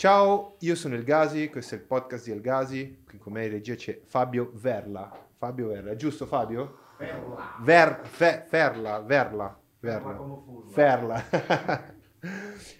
Ciao, io sono El Gasi, questo è il podcast di El Gasi, qui con me in regia c'è Fabio Verla. Fabio Verla, giusto Fabio? Ferla. Ver, fe, Ferla, Verla, Verla. furla. Ferla.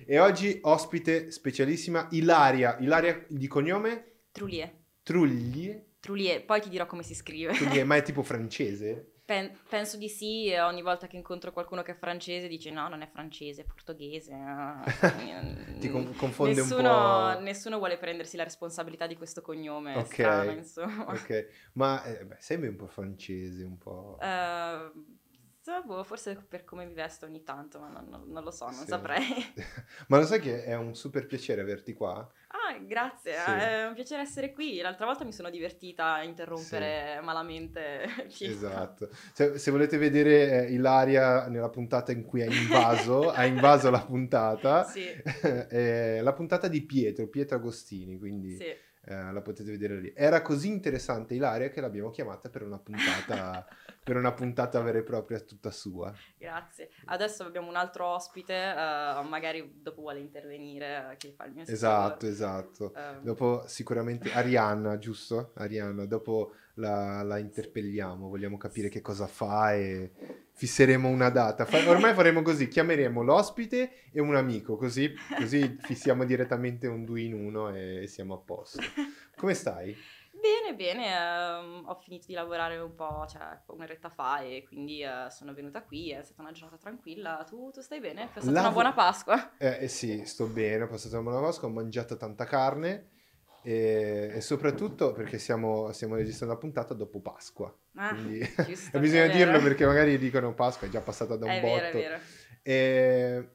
e oggi ospite specialissima Ilaria. Ilaria di cognome? Trulier. Trugli. Trulier, poi ti dirò come si scrive. Trugli, ma è tipo francese? Pen- penso di sì, ogni volta che incontro qualcuno che è francese dice no, non è francese, è portoghese. ah". Ti con- confonde nessuno, un po'. Nessuno vuole prendersi la responsabilità di questo cognome, è Ok. strano, insomma. Ok, ma eh, beh, sembri un po' francese, un po'... Eh, so, boh, forse per come mi vesto ogni tanto, ma non, non- non lo so, non Sì. saprei. Ma lo sai che è un super piacere averti qua? Ah, grazie, Sì. è un piacere essere qui. L'altra volta mi sono divertita a interrompere malamente Pietro. Esatto. Se, se volete vedere eh, Ilaria nella puntata in cui ha invaso, ha invaso la puntata, Sì, è la puntata di Pietro, Pietro Agostini, quindi sì. Eh, la potete vedere lì. Era così interessante Ilaria che l'abbiamo chiamata per una puntata, per una puntata vera e propria tutta sua. Grazie. Adesso abbiamo un altro ospite, eh, magari dopo vuole intervenire, eh, che fa il mio Esatto, esatto. Eh, Dopo sicuramente Arianna, giusto? Arianna, dopo la, la interpelliamo, vogliamo capire che cosa fa e fisseremo una data. Fa- ormai faremo così, chiameremo l'ospite e un amico, così, così fissiamo direttamente un due in uno e siamo a posto. Come stai? Bene, bene, ehm, ho finito di lavorare un po', cioè un'oretta fa e quindi eh, sono venuta qui, è stata una giornata tranquilla. Tu, tu stai bene? È stata Lavo- una buona Pasqua? Eh, eh sì, sto bene, ho passato una buona Pasqua, ho mangiato tanta carne e, e soprattutto perché stiamo, stiamo registrando la puntata dopo Pasqua. Ah, Quindi giusto, bisogna dirlo vero. perché magari dicono Pasqua, è già passata da un È botto. vero, è vero. E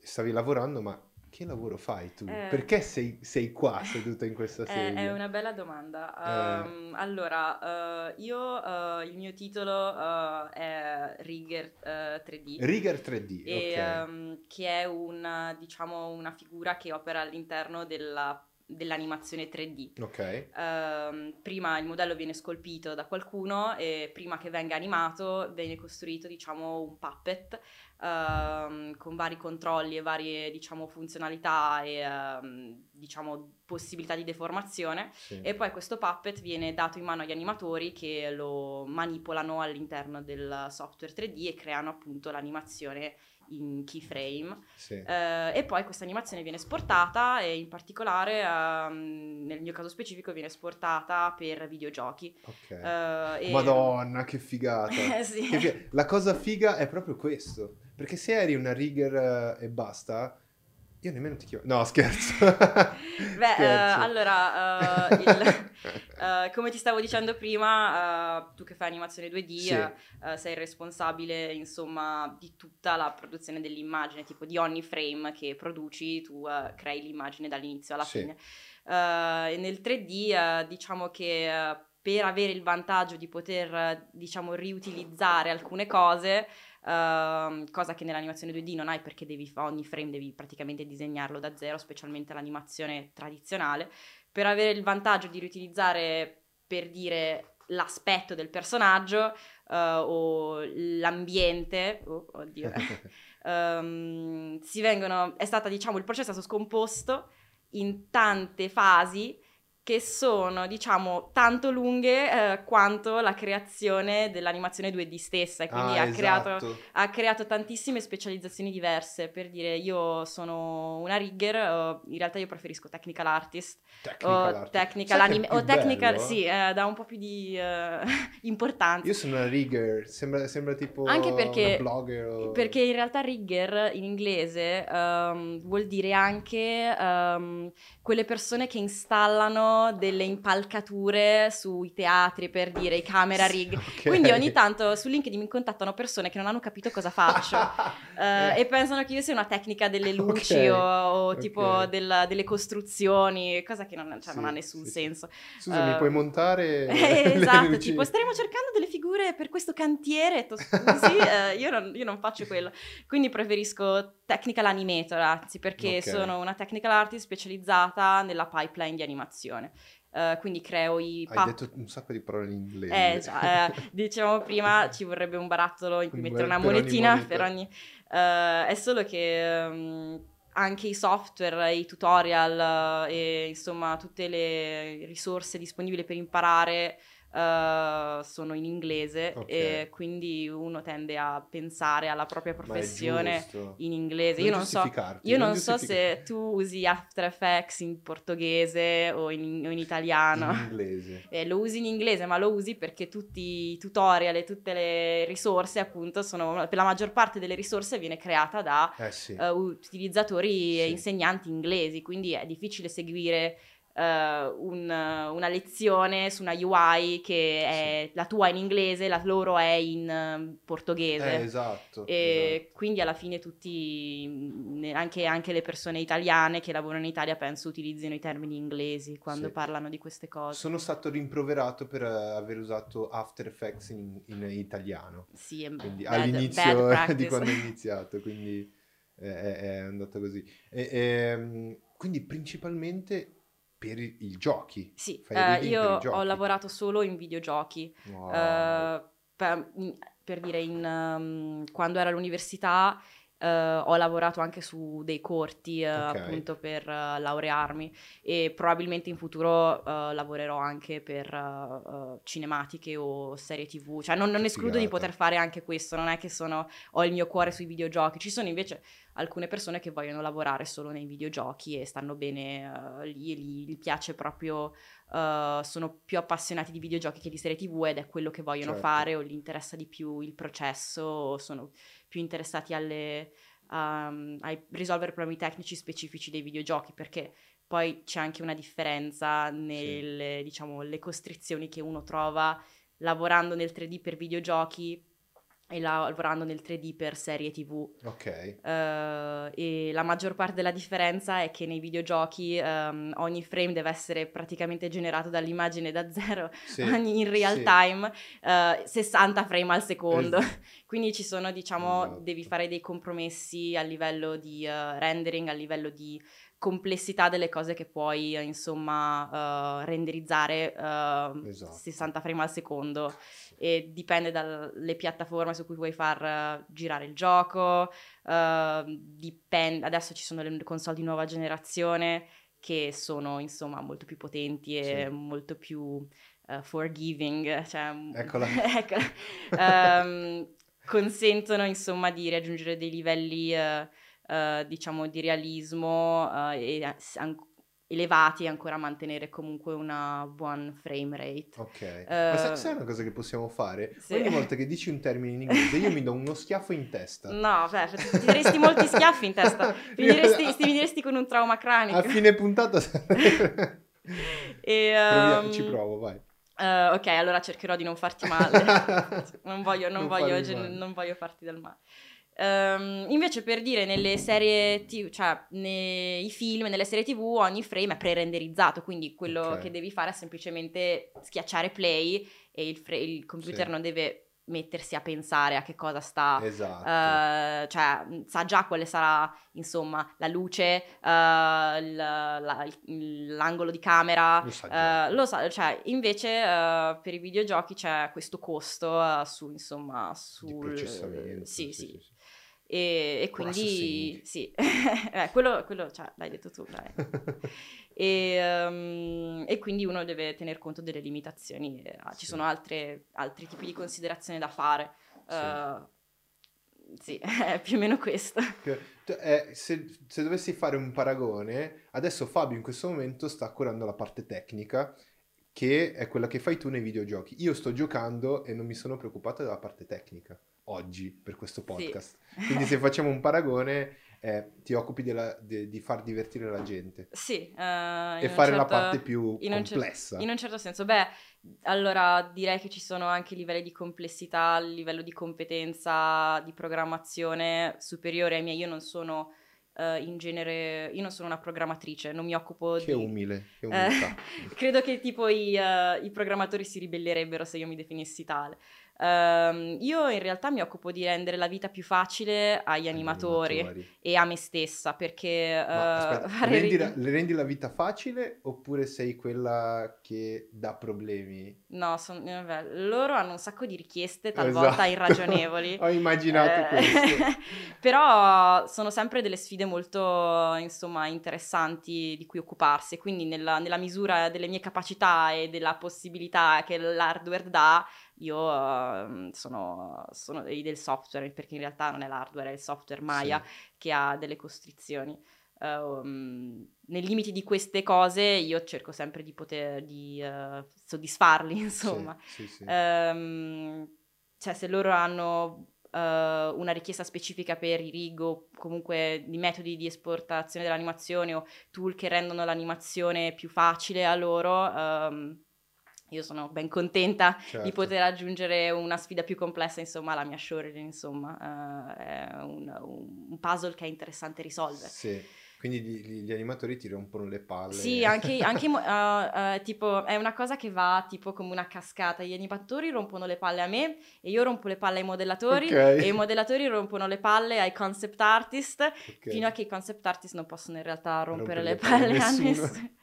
stavi lavorando, ma che lavoro fai tu? Eh. Perché sei, sei qua seduta in questa È, sedia? è una bella domanda. Eh. Ehm, allora, eh, io, eh, il mio titolo eh, è Rigger eh, 3D. Rigger 3D, e, ok. ehm, che è una, diciamo, una figura che opera all'interno della- dell'animazione 3D. ok, Ehm, prima il modello viene scolpito da qualcuno e prima che venga animato viene costruito diciamo un puppet ehm, con vari controlli e varie diciamo funzionalità e ehm, diciamo possibilità di deformazione sì. e poi questo puppet viene dato in mano agli animatori che lo manipolano all'interno del software 3D e creano appunto l'animazione in keyframe sì. eh, e poi questa animazione viene esportata e in particolare ehm, nel mio caso specifico viene esportata per videogiochi. ok. Eh, e- Madonna, che figata! Sì. Che figa- La cosa figa è proprio questo, perché se eri una Rigger eh, e basta, io nemmeno ti chiamo... No, scherzo. Beh, eh, Scherzo. allora, eh, il- eh, come ti stavo dicendo prima, tu che fai animazione 2D Sì. sei responsabile, insomma, di tutta la produzione dell'immagine, tipo di ogni frame che produci, tu crei l'immagine dall'inizio alla Sì. fine. Nel 3D, eh, diciamo che per avere il vantaggio di poter, diciamo, riutilizzare alcune cose, ehm, cosa che nell'animazione 2D non hai perché devi, ogni frame devi praticamente disegnarlo da zero, specialmente l'animazione tradizionale, per avere il vantaggio di riutilizzare, per dire, l'aspetto del personaggio eh, o l'ambiente, oh, oddio, si vengono, è stata, diciamo, il processo è stato scomposto in tante fasi che sono, diciamo, tanto lunghe eh, quanto la creazione dell'animazione 2D stessa e quindi Ah, ha, creato, esatto. ha creato tantissime specializzazioni diverse. Per dire, io sono una rigger, eh, in realtà io preferisco technical artist Technical o art. technical anime o technical, sì, eh, dà un po' più di eh, importanza. Io sono una rigger, sembra, sembra tipo Anche perché- una blogger o... Perché in realtà rigger in inglese ehm, vuol dire anche ehm, quelle persone che installano delle impalcature sui teatri, per dire i camera rig. Ok. Quindi ogni tanto su LinkedIn mi contattano persone che non hanno capito cosa faccio eh, e pensano che io sia una tecnica delle luci Ok, o, o tipo del- delle costruzioni, cosa che non, cioè, non Sì, ha nessun sì, senso. Scusa, mi Eh, puoi montare Eh, esatto, tipo staremo cercando delle figure per questo cantiere. To- Sì, eh, io, non, io non faccio quello. Quindi preferisco technical animator, anzi, perché sono una technical artist specializzata nella pipeline di animazione. Eh, quindi creo i Hai pap- detto un sacco di parole in inglese. Eh, già, eh, dicevamo prima ci vorrebbe un barattolo in cui mettere una per ogni monetina per ogni... eh, è solo che ehm, anche i software, i tutorial eh, e insomma tutte le risorse disponibili per imparare uh, sono in inglese okay. e quindi uno tende a pensare alla propria professione in inglese. Non io non so, io non so se tu usi After Effects in portoghese o in, o in italiano. In inglese. Eh, lo usi in inglese, ma lo usi perché tutti i tutorial e tutte le risorse, appunto, sono per la maggior parte delle risorse viene creata da eh sì. uh, utilizzatori sì. e insegnanti inglesi, quindi è difficile seguire uh, un, una lezione su una UI che è sì. la tua in inglese, la loro è in uh, portoghese. Eh, esatto, e esatto. quindi alla fine tutti, anche, anche, le persone italiane che lavorano in Italia, penso utilizzino i termini inglesi quando sì. parlano di queste cose. Sono stato rimproverato per uh, aver usato After Effects in, in italiano. Sì, è quindi bad, all'inizio bad di quando ho iniziato, quindi è, è andato così. E, e, ehm, quindi principalmente per i giochi. Sì, uh, io ho lavorato solo in videogiochi. Wow. Uh, per, per, dire, in, um, quando ero all'università Uh, ho lavorato anche su dei corti okay. appunto per laurearmi e probabilmente in futuro lavorerò anche per cinematiche o serie tv, cioè non, non escludo figata. di poter fare anche questo, non è che sono, ho il mio cuore sui videogiochi, ci sono invece alcune persone che vogliono lavorare solo nei videogiochi e stanno bene lì, gli, gli piace proprio, sono più appassionati di videogiochi che di serie tv ed è quello che vogliono certo. fare o gli interessa di più il processo, o sono più interessati alle, um, a risolvere problemi tecnici specifici dei videogiochi, perché poi c'è anche una differenza nelle, sì. diciamo, le costrizioni che uno trova lavorando nel 3D per videogiochi e lavorando nel 3D per serie tv. Ok. Uh, e la maggior parte della differenza è che nei videogiochi um, ogni frame deve essere praticamente generato dall'immagine da zero sì, in real sì. time, uh, eh, 60 frame al secondo. Quindi ci sono, diciamo, esatto. devi fare dei compromessi a livello di uh, rendering, a livello di complessità delle cose che puoi insomma renderizzare uh, esatto. 60 frame al secondo e dipende dalle piattaforme su cui vuoi far uh, girare il gioco dipende adesso ci sono le console di nuova generazione che sono insomma molto più potenti e sì. molto più forgiving cioè, eccola, eccola. um, consentono insomma di raggiungere dei livelli uh, diciamo di realismo uh, e an- elevati e ancora mantenere comunque una buon frame rate. Ok, uh, ma sai, sai una cosa che possiamo fare? Sì. Ogni volta che dici un termine in inglese io mi do uno schiaffo in testa. No, beh, ti daresti molti schiaffi in testa, finiresti, finiresti con un trauma cranico. A fine puntata e, um, ci provo, vai. Uh, ok, allora cercherò di non farti male. non, voglio, non, non, voglio, gen- non, voglio, farti del male. Um, invece per dire nelle serie tv, cioè nei film, nelle serie tv ogni frame è pre-renderizzato, quindi quello okay. che devi fare è semplicemente schiacciare play e il, fre- il computer sì. non deve mettersi a pensare a che cosa sta, esatto. uh, cioè sa già quale sarà insomma la luce, uh, l- la, l'angolo di camera, lo sa, uh, lo sa cioè invece per i videogiochi c'è questo costo su insomma sul processamento. Sì, sì. sì. sì. E, e quindi sì, eh, quello, quello cioè, l'hai detto tu. e, um, e, quindi uno deve tener conto delle limitazioni. Eh, ci sì. sono altre, altri tipi di considerazioni da fare. Sì, uh, sì è più o meno questo. Eh, se, se dovessi fare un paragone, adesso Fabio in questo momento sta curando la parte tecnica che è quella che fai tu nei videogiochi. Io sto giocando e non mi sono preoccupato della parte tecnica oggi per questo podcast. Sì. Quindi se facciamo un paragone, eh, ti occupi della, de, di far divertire la gente. Sì. Uh, e fare certo, la parte più in complessa. Un cer- in un certo senso. Beh, allora direi che ci sono anche livelli di complessità, livello di competenza, di programmazione superiore ai miei. Io non sono... Uh, in genere, io non sono una programmatrice, non mi occupo che di... Umile, che umiltà. credo che tipo i, uh, i, programmatori si ribellerebbero se io mi definissi tale. Ehm, io in realtà mi occupo di rendere la vita più facile agli animatori, Animatori. e a me stessa perché Ma eh, aspetta, rendi la, rendi la vita facile oppure sei quella che dà problemi? No, son- eh, vabbè, loro hanno un sacco di richieste, talvolta Esatto. irragionevoli. Ho immaginato Eh, questo. Però sono sempre delle sfide molto, insomma, interessanti di cui occuparsi. Quindi nella, nella misura delle mie capacità e della possibilità che l'hardware dà, io ehm, sono, sono del software, perché in realtà non è l'hardware, è il software Maya Sì. che ha delle costrizioni. Eh, um, nei limiti di queste cose io cerco sempre di poter di, eh, soddisfarli, insomma. Sì, sì. Ehm, cioè, se loro hanno eh, una richiesta specifica per i rig o comunque di metodi di esportazione dell'animazione o tool che rendono l'animazione più facile a loro, ehm, io sono ben contenta di Certo. poter aggiungere una sfida più complessa, insomma, alla mia showreel, insomma, eh, è un, un puzzle che è interessante risolvere. Sì. Quindi gli, gli- animatori ti rompono le palle. Sì, anche, anche uh, uh, tipo, è una cosa che va tipo come una cascata. Gli animatori rompono le palle a me e io rompo le palle ai modellatori Ok. e i modellatori rompono le palle ai concept artist Ok. fino a che i concept artist non possono in realtà rompere, Rompere le le palle a palle a nessuno. nessuno.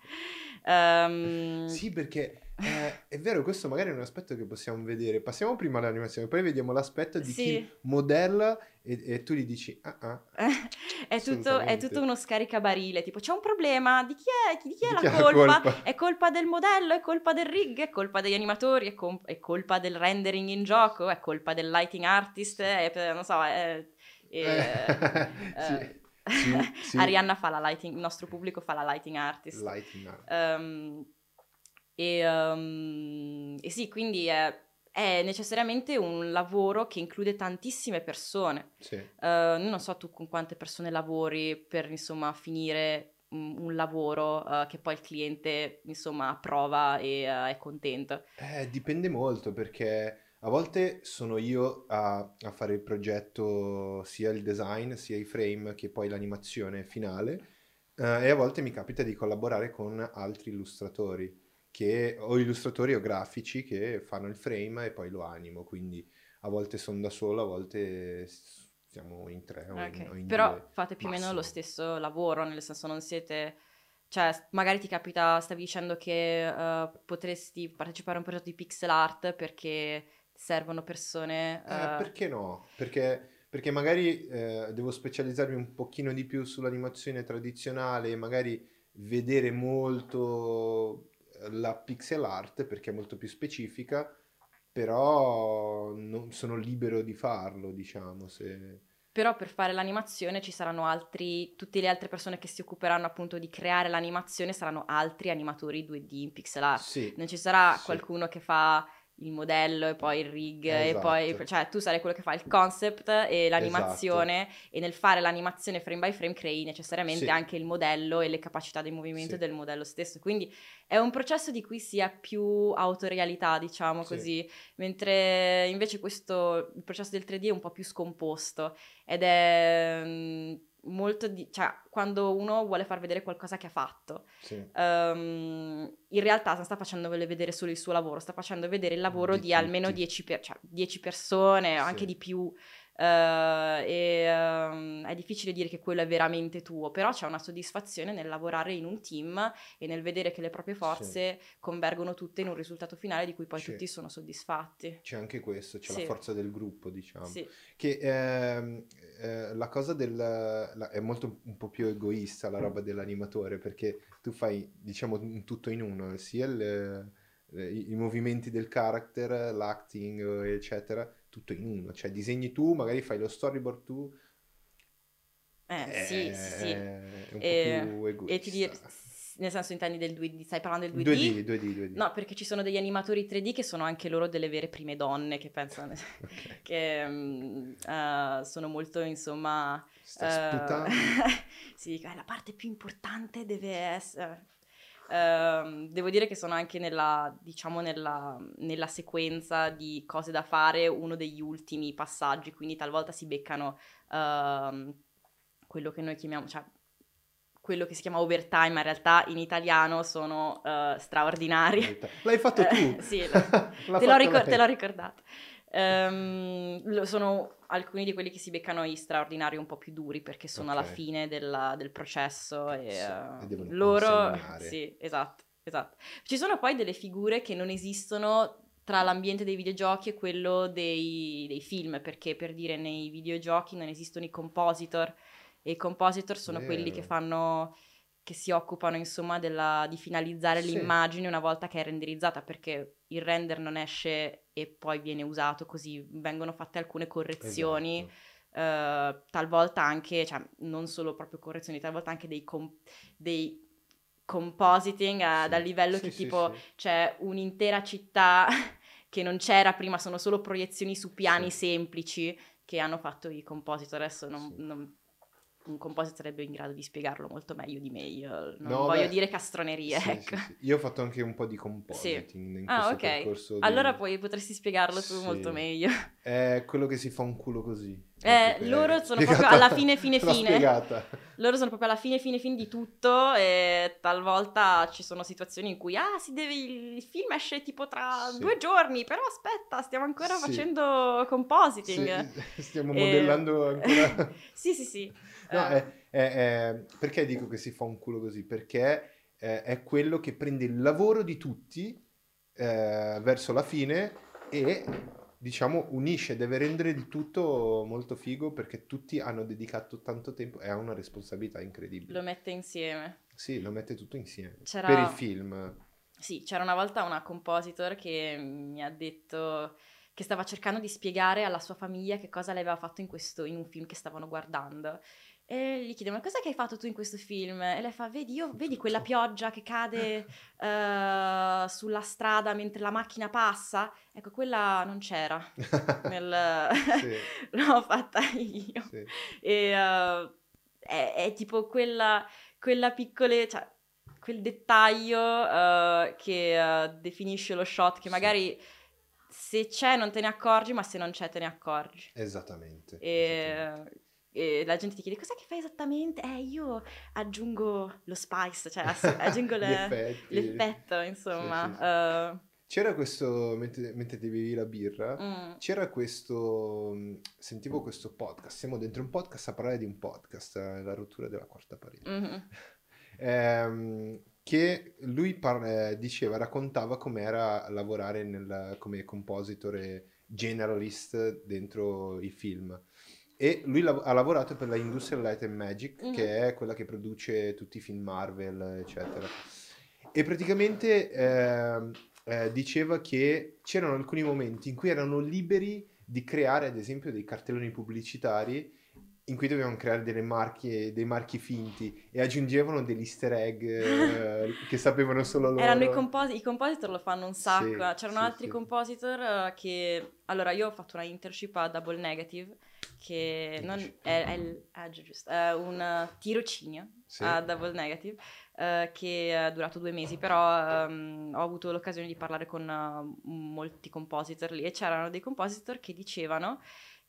Ehm, Sì, perché eh, è vero, questo magari è un aspetto che possiamo vedere. Passiamo prima all'animazione, poi vediamo l'aspetto di Sì. chi modella e, e tu gli dici, ah ah, è, tutto, è tutto uno scaricabarile, tipo c'è un problema, di chi è, di chi è Di la chi la colpa? colpa? È colpa del modello, è colpa del rig, è colpa degli animatori, è, com- è colpa del rendering in gioco, è colpa del lighting artist, è, non so, è... è- Eh, eh, sì, sì, sì. Arianna fa la lighting, il nostro pubblico fa la lighting artist. Lighting art. Ehm, e, ehm, e sì, quindi è, è necessariamente un lavoro che include tantissime persone. Sì. Io non so tu con quante persone lavori per insomma finire un, un lavoro eh, che poi il cliente insomma approva e eh, è contento. Eh, dipende molto perché a volte sono io a, a fare il progetto, sia il design, sia i frame, che poi l'animazione finale, eh, e a volte mi capita di collaborare con altri illustratori, che, o illustratori o grafici che fanno il frame e poi lo animo, quindi a volte sono da solo, a volte siamo in tre o in, Ok, o in Però due. fate più o meno lo stesso lavoro, nel senso non siete... Cioè, magari ti capita, stavi dicendo che eh, potresti partecipare a un progetto di pixel art perché servono persone... Eh, eh, perché no? Perché, perché magari eh, devo specializzarmi un pochino di più sull'animazione tradizionale e magari vedere molto la pixel art perché è molto più specifica, però non sono libero di farlo, diciamo, se... Però per fare l'animazione ci saranno altri, tutte le altre persone che si occuperanno appunto di creare l'animazione saranno altri animatori 2D in pixel art. Sì, Non ci sarà Sì. qualcuno che fa il modello e poi il rig e poi, Esatto. cioè tu sarai quello che fa il concept e l'animazione e nel fare l'animazione frame by frame crei necessariamente Sì. anche il modello e le capacità di movimento Sì. del modello stesso. Quindi è un processo di cui si ha più autorialità, diciamo Sì. così, mentre invece questo, il processo del 3D è un po' più scomposto ed è mm, molto di, cioè quando uno vuole far vedere qualcosa che ha fatto, sì. ehm, in realtà non sta facendo vedere solo il suo lavoro, sta facendo vedere il lavoro Di di, almeno tutti. 10, per- cioè, 10 persone, Sì. anche di più. Eh, e ehm, è difficile dire che quello è veramente tuo, però c'è una soddisfazione nel lavorare in un team e nel vedere che le proprie forze convergono tutte in un risultato finale di cui poi Sì. tutti sono soddisfatti. C'è anche questo, c'è Sì. la forza del gruppo, diciamo. Sì. Che ehm, eh, la cosa del... la- è molto un po' più egoista la roba dell'animatore perché tu fai, diciamo, un tutto in uno, sia il- eh, i, i movimenti del character, l'acting, eccetera, tutto in uno. Cioè disegni tu, magari fai lo storyboard tu. Eh, sì, sì, sì. È un E- po' più egoista. E ti dire, nel senso intendi del 2D, stai parlando del 2D, 2D, 2D. No, perché ci sono degli animatori 3D che sono anche loro delle vere prime donne che pensano Ok. che eh, sono molto, insomma... Sta eh, sputando. sì, eh, la parte più importante deve essere... Ehm, devo dire che sono anche nella, diciamo, nella, nella sequenza di cose da fare uno degli ultimi passaggi, quindi talvolta si beccano ehm, quello che noi chiamiamo, cioè quello che si chiama overtime, ma in realtà in italiano sono eh, straordinari. L'hai fatto tu. Eh, sì, te, l'ho ricor- te l'ho ricordato. Ehm, lo- sono alcuni di quelli che si beccano gli straordinari un po' più duri perché sono alla Ok. fine della- del processo e, Sì, eh, e devono loro... Sì, esatto, esatto. Ci sono poi delle figure che non esistono tra l'ambiente dei videogiochi e quello dei, dei film, perché per dire nei videogiochi non esistono i compositor e i compositor sono quelli Vero. che fanno che si occupano insomma della- di finalizzare Sì. l'immagine una volta che è renderizzata perché il render non esce e poi viene usato così vengono fatte alcune correzioni Esatto. eh, talvolta anche cioè non solo proprio correzioni talvolta anche dei, com- dei compositing a- Sì. dal livello Sì, che tipo c'è un'intera città che non c'era prima sono solo proiezioni su piani semplici che hanno fatto i compositor adesso non, non- un compositor sarebbe in grado di spiegarlo molto meglio di me io non No, voglio beh, dire castronerie Sì, ecco sì, sì. Io ho fatto anche un po' di compositing in Ah, questo ok. percorso. di- Allora poi potresti spiegarlo tu molto meglio. È quello che si fa un culo così. Eh, loro sono spiegata- proprio alla fine, fine, fine. spiegata. Loro sono proprio alla fine, fine, fine di tutto e talvolta ci sono situazioni in cui, ah, si deve, il film esce tipo tra Sì. due giorni, però aspetta, stiamo ancora Sì. facendo compositing. Sì, stiamo E- modellando ancora. sì, sì, sì. No, Eh, è- è- è- perché dico che si fa un culo così? Perché eh, è quello che prende il lavoro di tutti eh, verso la fine e diciamo unisce, deve rendere il tutto molto figo perché tutti hanno dedicato tanto tempo e ha una responsabilità incredibile. Lo mette insieme. Sì, lo mette tutto insieme. C'era- Per il film. Sì, c'era una volta una compositor che mi ha detto che stava cercando di spiegare alla sua famiglia che cosa lei aveva fatto in, questo, in un film che stavano guardando. E gli chiedevo, ma cosa che hai fatto tu in questo film? E lei fa, vedi, io, vedi quella pioggia che cade eh, sulla strada mentre la macchina passa? Ecco, quella non c'era. Nel... Sì, L'ho fatta io. sì. E eh, è, è tipo quella, quella piccola, cioè, quel dettaglio eh, che definisce lo shot, che Sì. magari se c'è non te ne accorgi, ma se non c'è te ne accorgi. Esattamente. esattamente. E, la gente ti chiede cos'è che fai esattamente? Eh, io aggiungo lo spice, cioè aggiungo Gli le- effetti. l'effetto, insomma. C'era questo, mentre, mentre ti bevi la birra, mm, C'era questo, mh, sentivo questo podcast, siamo dentro un podcast a parlare di un podcast, eh, la rottura della quarta parete, mhm. Ehm, che lui par- eh, diceva, raccontava com'era lavorare nel- come compositor e generalist dentro i film. E lui lav- ha lavorato per la Industrial Light and Magic, Mhm. che è quella che produce tutti i film Marvel, eccetera. E praticamente ehm, eh, diceva che c'erano alcuni momenti in cui erano liberi di creare, ad esempio, dei cartelloni pubblicitari in cui dovevano creare delle marchi, dei marchi finti e aggiungevano degli easter egg eh, che sapevano solo loro. Erano i, composi- i compositor lo fanno un sacco. Sì, C'erano sì, altri sì. compositor eh, che. Allora, io ho fatto una internship a Double Negative, che non è, è il- ah, giusto, è un eh, tirocinio Sì. a Double Negative eh, che è durato due mesi, però ehm, ho avuto l'occasione di parlare con eh, molti compositor lì e c'erano dei compositor che dicevano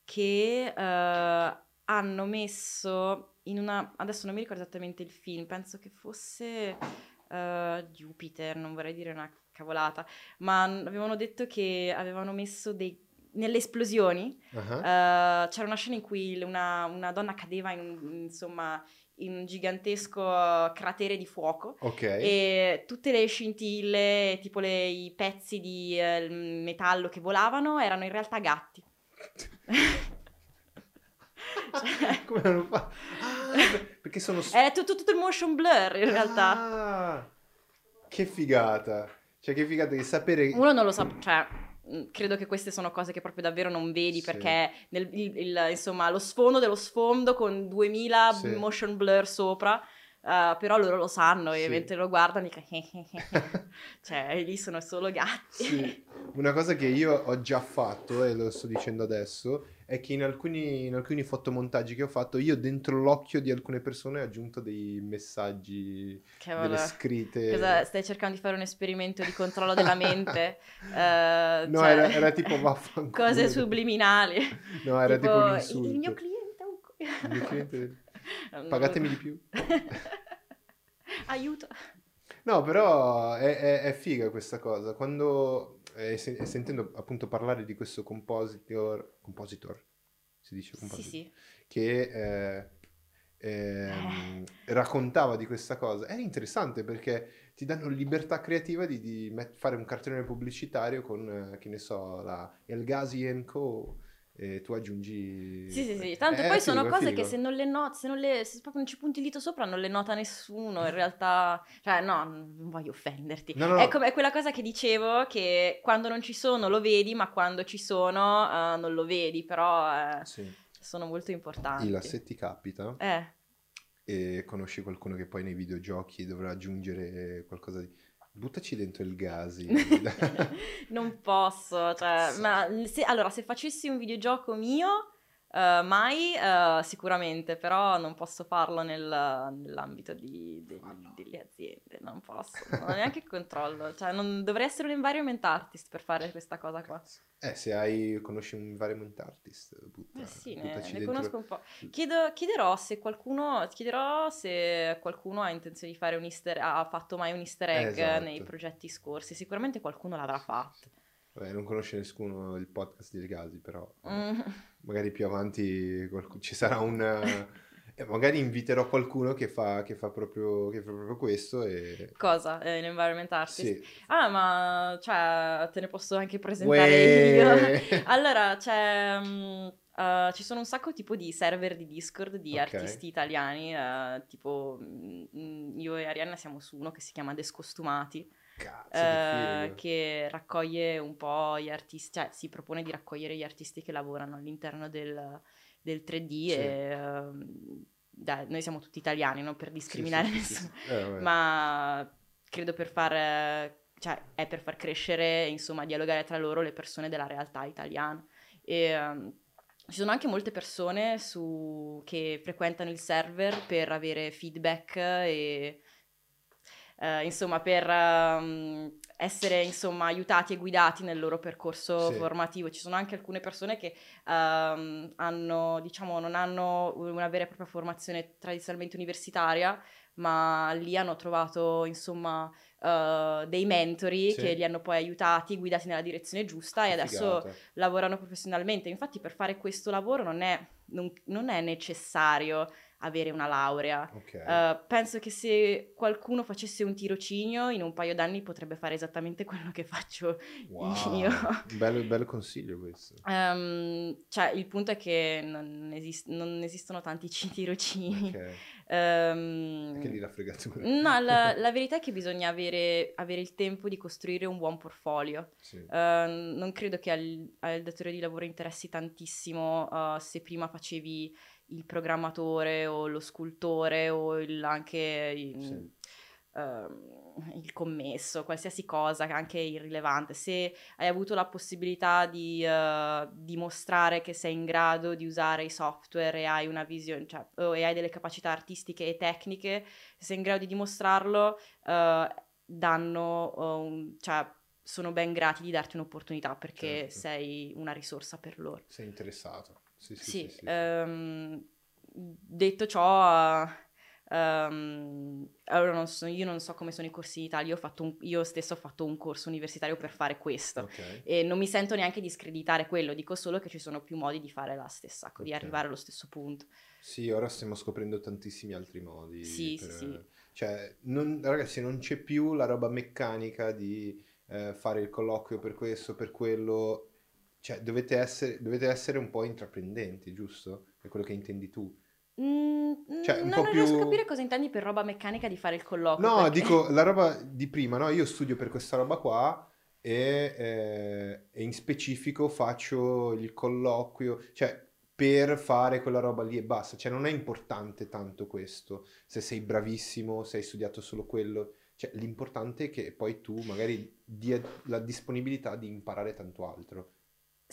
che eh, hanno messo in una... adesso non mi ricordo esattamente il film, penso che fosse Jupiter, non vorrei dire una cavolata, ma avevano detto che avevano messo dei... nelle esplosioni Ah, eh, c'era una scena in cui una, una donna cadeva in un, insomma, in un gigantesco cratere di fuoco Ok. e tutte le scintille, tipo le- i pezzi di eh, metallo che volavano, erano in realtà gatti. Cioè, Come hanno fatto? Ah, perché sono... è tutto, tutto il motion blur in realtà. Ah, che figata. Cioè, che figata di sapere... Uno non lo sa, cioè, credo che queste sono cose che proprio davvero non vedi Sì. perché nel, il- il- insomma lo sfondo dello sfondo con 2000 Sì. motion blur sopra, eh, però loro lo sanno e Sì. mentre lo guardano dicono cioè lì sono solo gatti. Una cosa che io ho già fatto e lo sto dicendo adesso è che in alcuni, in alcuni fotomontaggi che ho fatto io dentro l'occhio di alcune persone ho aggiunto dei messaggi, Cavolo. delle scritte. Cosa, stai cercando di fare un esperimento di controllo della mente? Eh, No, cioè, era, era tipo vaffanculo. cose subliminali. No, era tipo, un il insulto. mio cliente è un co- Il mio cliente- Pagatemi di più. Aiuto. No, però è, è- è figa questa cosa. Quando e, se- e sentendo appunto parlare di questo compositor, compositor, si dice Sì, compositor, sì. che eh, ehm, raccontava di questa cosa. È interessante perché ti danno libertà creativa di, di met- fare un cartellone pubblicitario con, eh, che ne so, la El Ghazi Co. E tu aggiungi... Sì, sì, sì. Tanto È poi sono cose figo. che se non le noti, se, non le, se proprio non ci punti il dito sopra non le nota nessuno, in realtà, cioè no, non voglio offenderti. No, no. È, come, è quella cosa che dicevo che quando non ci sono lo vedi, ma quando ci sono eh, non lo vedi, però eh, Sì. sono molto importanti. Ila, se ti capita Eh, e conosci qualcuno che poi nei videogiochi dovrà aggiungere qualcosa di... Buttaci dentro il Gasi. non posso, cioè, ma se- allora se facessi un videogioco mio, eh, mai eh, sicuramente, però non posso farlo nel- nell'ambito di- de- Fallo. delle aziende, non posso, non ho neanche il controllo, cioè non, dovrei essere un environment artist per fare questa cosa qua. Eh, se hai, conosci un environment artist, butta, Eh sì, ne, ne conosco un po'. Chiedo- chiederò se qualcuno, chiederò se qualcuno ha intenzione di fare un easter, ha fatto mai un easter egg Esatto. nei progetti scorsi, sicuramente qualcuno l'avrà fatto. Vabbè, non conosce nessuno il podcast di Gasi, però Mm. Magari più avanti ci sarà un... eh, e magari inviterò qualcuno che fa, che fa, proprio, che fa proprio questo e... Cosa? Eh, in environment artist? Sì. Ah, ma cioè, te ne posso anche presentare io. Uè! Allora, c'è, mm, eh, ci sono un sacco tipo di server di Discord di Ok. artisti italiani, eh, tipo mm, io e Arianna siamo su uno che si chiama Descostumati, Cazzo, eh, che raccoglie un po' gli artisti, cioè si propone di raccogliere gli artisti che lavorano all'interno del, del 3D Sì. e ehm, dai, noi siamo tutti italiani, non per discriminare sì, sì, nessuno. Eh, ma credo per far, cioè è per far crescere, insomma, dialogare tra loro le persone della realtà italiana. E ehm, ci sono anche molte persone su- che frequentano il server per avere feedback e eh, insomma per ehm, essere insomma aiutati e guidati nel loro percorso Sì. formativo. Ci sono anche alcune persone che ehm, hanno, diciamo, non hanno una vera e propria formazione tradizionalmente universitaria, ma lì hanno trovato insomma eh, dei mentori Sì. che li hanno poi aiutati, guidati nella direzione giusta e adesso figata. lavorano professionalmente. Infatti, per fare questo lavoro non è, non- non è necessario avere una laurea. Ok. Eh, penso che se qualcuno facesse un tirocinio in un paio d'anni potrebbe fare esattamente quello che faccio Wow. io. Bello, bello consiglio questo. Ehm, cioè, il punto è che non, esist- non esistono tanti ci- tirocini. Ok. Ehm, Che lì la fregatura. no, la, la verità è che bisogna avere, avere il tempo di costruire un buon portfolio. Sì. Eh, non credo che al, al datore di lavoro interessi tantissimo eh, se prima facevi il programmatore o lo scultore o il- anche il, Sì. ehm, il commesso, qualsiasi cosa, anche irrilevante. Se hai avuto la possibilità di eh, dimostrare che sei in grado di usare i software e hai una visione, cioè, e hai delle capacità artistiche e tecniche, se sei in grado di dimostrarlo, eh, danno, eh, un- cioè, sono ben grati di darti un'opportunità perché Certo. sei una risorsa per loro. Sei interessato. Sì, sì, Sì, sì, ehm, detto ciò, ehm, allora non so- io non so come sono i corsi in Italia, io, ho fatto un- io stesso ho fatto un corso universitario per fare questo Ok. e non mi sento neanche di screditare quello, dico solo che ci sono più modi di fare la stessa, di Ok. arrivare allo stesso punto. Sì, ora stiamo scoprendo tantissimi altri modi. Sì, per- sì, sì. Cioè, non- ragazzi, non c'è più la roba meccanica di eh, fare il colloquio per questo, per quello. Cioè, dovete essere, dovete essere un po' intraprendenti, giusto? È quello che intendi tu. Mm, Cioè, no, non riesco a più- capire cosa intendi per roba meccanica di fare il colloquio. No, perché- dico la roba di prima, no? Io studio per questa roba qua e, eh, e in specifico faccio il colloquio, cioè per fare quella roba lì e basta. Cioè non è importante tanto questo, se sei bravissimo, se hai studiato solo quello. Cioè l'importante è che poi tu magari dia la disponibilità di imparare tanto altro.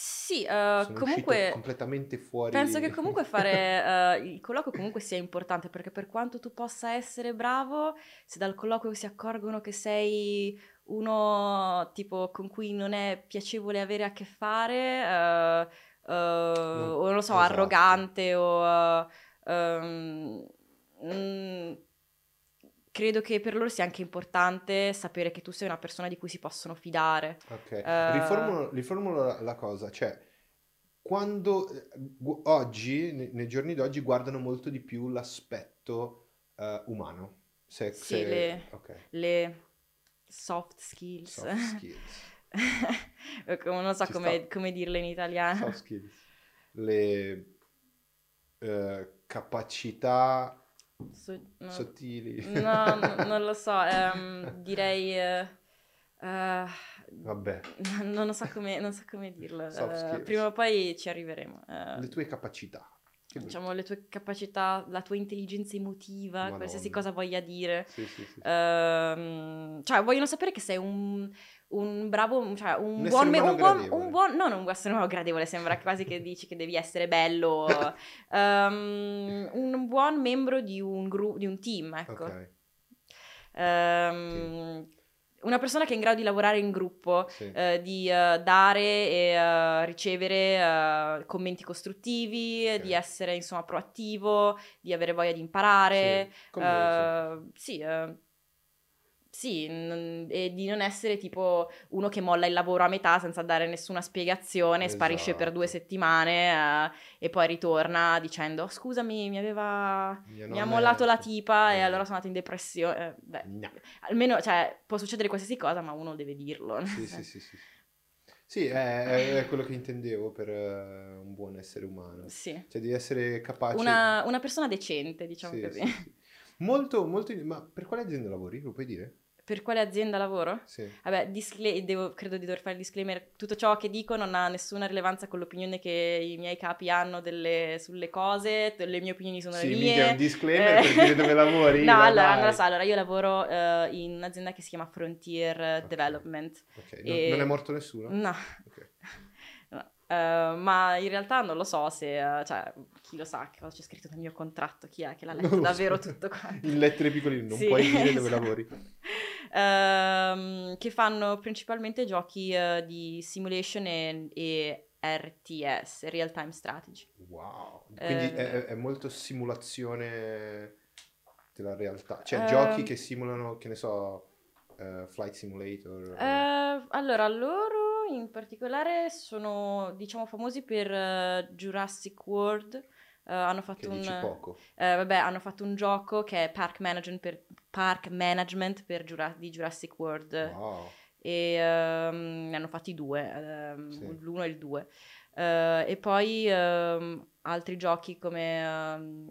Sì, uscito comunque... completamente fuori. Penso che comunque fare eh, il colloquio comunque sia importante perché per quanto tu possa essere bravo, se dal colloquio si accorgono che sei uno tipo con cui non è piacevole avere a che fare, eh, eh, o non lo so, esatto. arrogante o... eh, ehm, mm, credo che per loro sia anche importante sapere che tu sei una persona di cui si possono fidare. Ok, Eh, riformulo, riformulo la, la cosa, cioè quando eh, gu- oggi, ne- nei giorni d'oggi, guardano molto di più l'aspetto eh, umano. Se, Sì, se- le- ok, Le soft skills. soft skills. Non so come, come dirle in italiano. Soft skills. Le eh, capacità So- no. sottili. No, no, non lo so, ehm, direi... eh, eh, Vabbè, non lo so come, non so come dirlo. Eh, prima o poi ci arriveremo. eh, le tue capacità. Che diciamo le tue capacità, la tua intelligenza emotiva, Madonna. qualsiasi cosa voglia dire. Sì, sì, sì. Ehm, cioè, vogliono sapere che sei un, un bravo, cioè un, Un buon, me- un buon, un buon, non un essere umano gradevole, sembra quasi che dici che devi essere bello, ehm, un buon membro di un, gru- di un team, ecco. Ok, Ehm, Una persona che è in grado di lavorare in gruppo, sì. eh, di eh, dare e eh, ricevere commenti costruttivi, Ok. di essere insomma proattivo, di avere voglia di imparare. Sì, come me, sì, sì, non- e di non essere tipo uno che molla il lavoro a metà senza dare nessuna spiegazione, sparisce per due Esatto. settimane eh, e poi ritorna dicendo scusami, mi aveva... Mi ha mollato la tipa e Eh. allora sono andata in depressione. Eh, beh, No. almeno, cioè, può succedere qualsiasi cosa, ma uno deve dirlo. Sì, sì, sì, sì. Sì, è, è- è quello che intendevo per eh, un buon essere umano. Sì. Cioè, devi essere capace... Una, una persona decente, diciamo Sì, così. sì, sì. Molto, molto... Ma per quale azienda lavori? Lo puoi dire? Per quale azienda lavoro? Sì. Vabbè, discla- devo- credo di dover fare il disclaimer. Tutto ciò che dico non ha nessuna rilevanza con l'opinione che i miei capi hanno delle- sulle cose. Le mie opinioni sono Sì, le mica è mie. un disclaimer Eh. per dire dove lavori. no, allora, non lo so. Allora, io lavoro eh, in un'azienda che si chiama Frontier eh, Ok. Development. Ok, non, E- non è morto nessuno? No. Ok. Eh, ma in realtà non lo so se, eh, cioè, chi lo sa che cosa c'è scritto nel mio contratto, chi è che l'ha letto davvero so. tutto qua. In lettere piccoline, non Sì, puoi dire dove lavori. Ehm, che fanno principalmente giochi eh, di simulation e, e RTS, Real Time Strategy. Wow. Quindi è, è molto simulazione della realtà. Cioè, Ehm. giochi che simulano, che ne so, eh, Flight Simulator. Eh, allora, loro in particolare sono, diciamo, famosi per eh, Jurassic World. Eh, hanno fatto un... Eh, vabbè, hanno fatto un gioco che è Park Management per, Park Management per Jura- di Jurassic World Wow. e ehm, ne hanno fatti due, ehm, Sì. l'uno e il due. E poi ehm, altri giochi come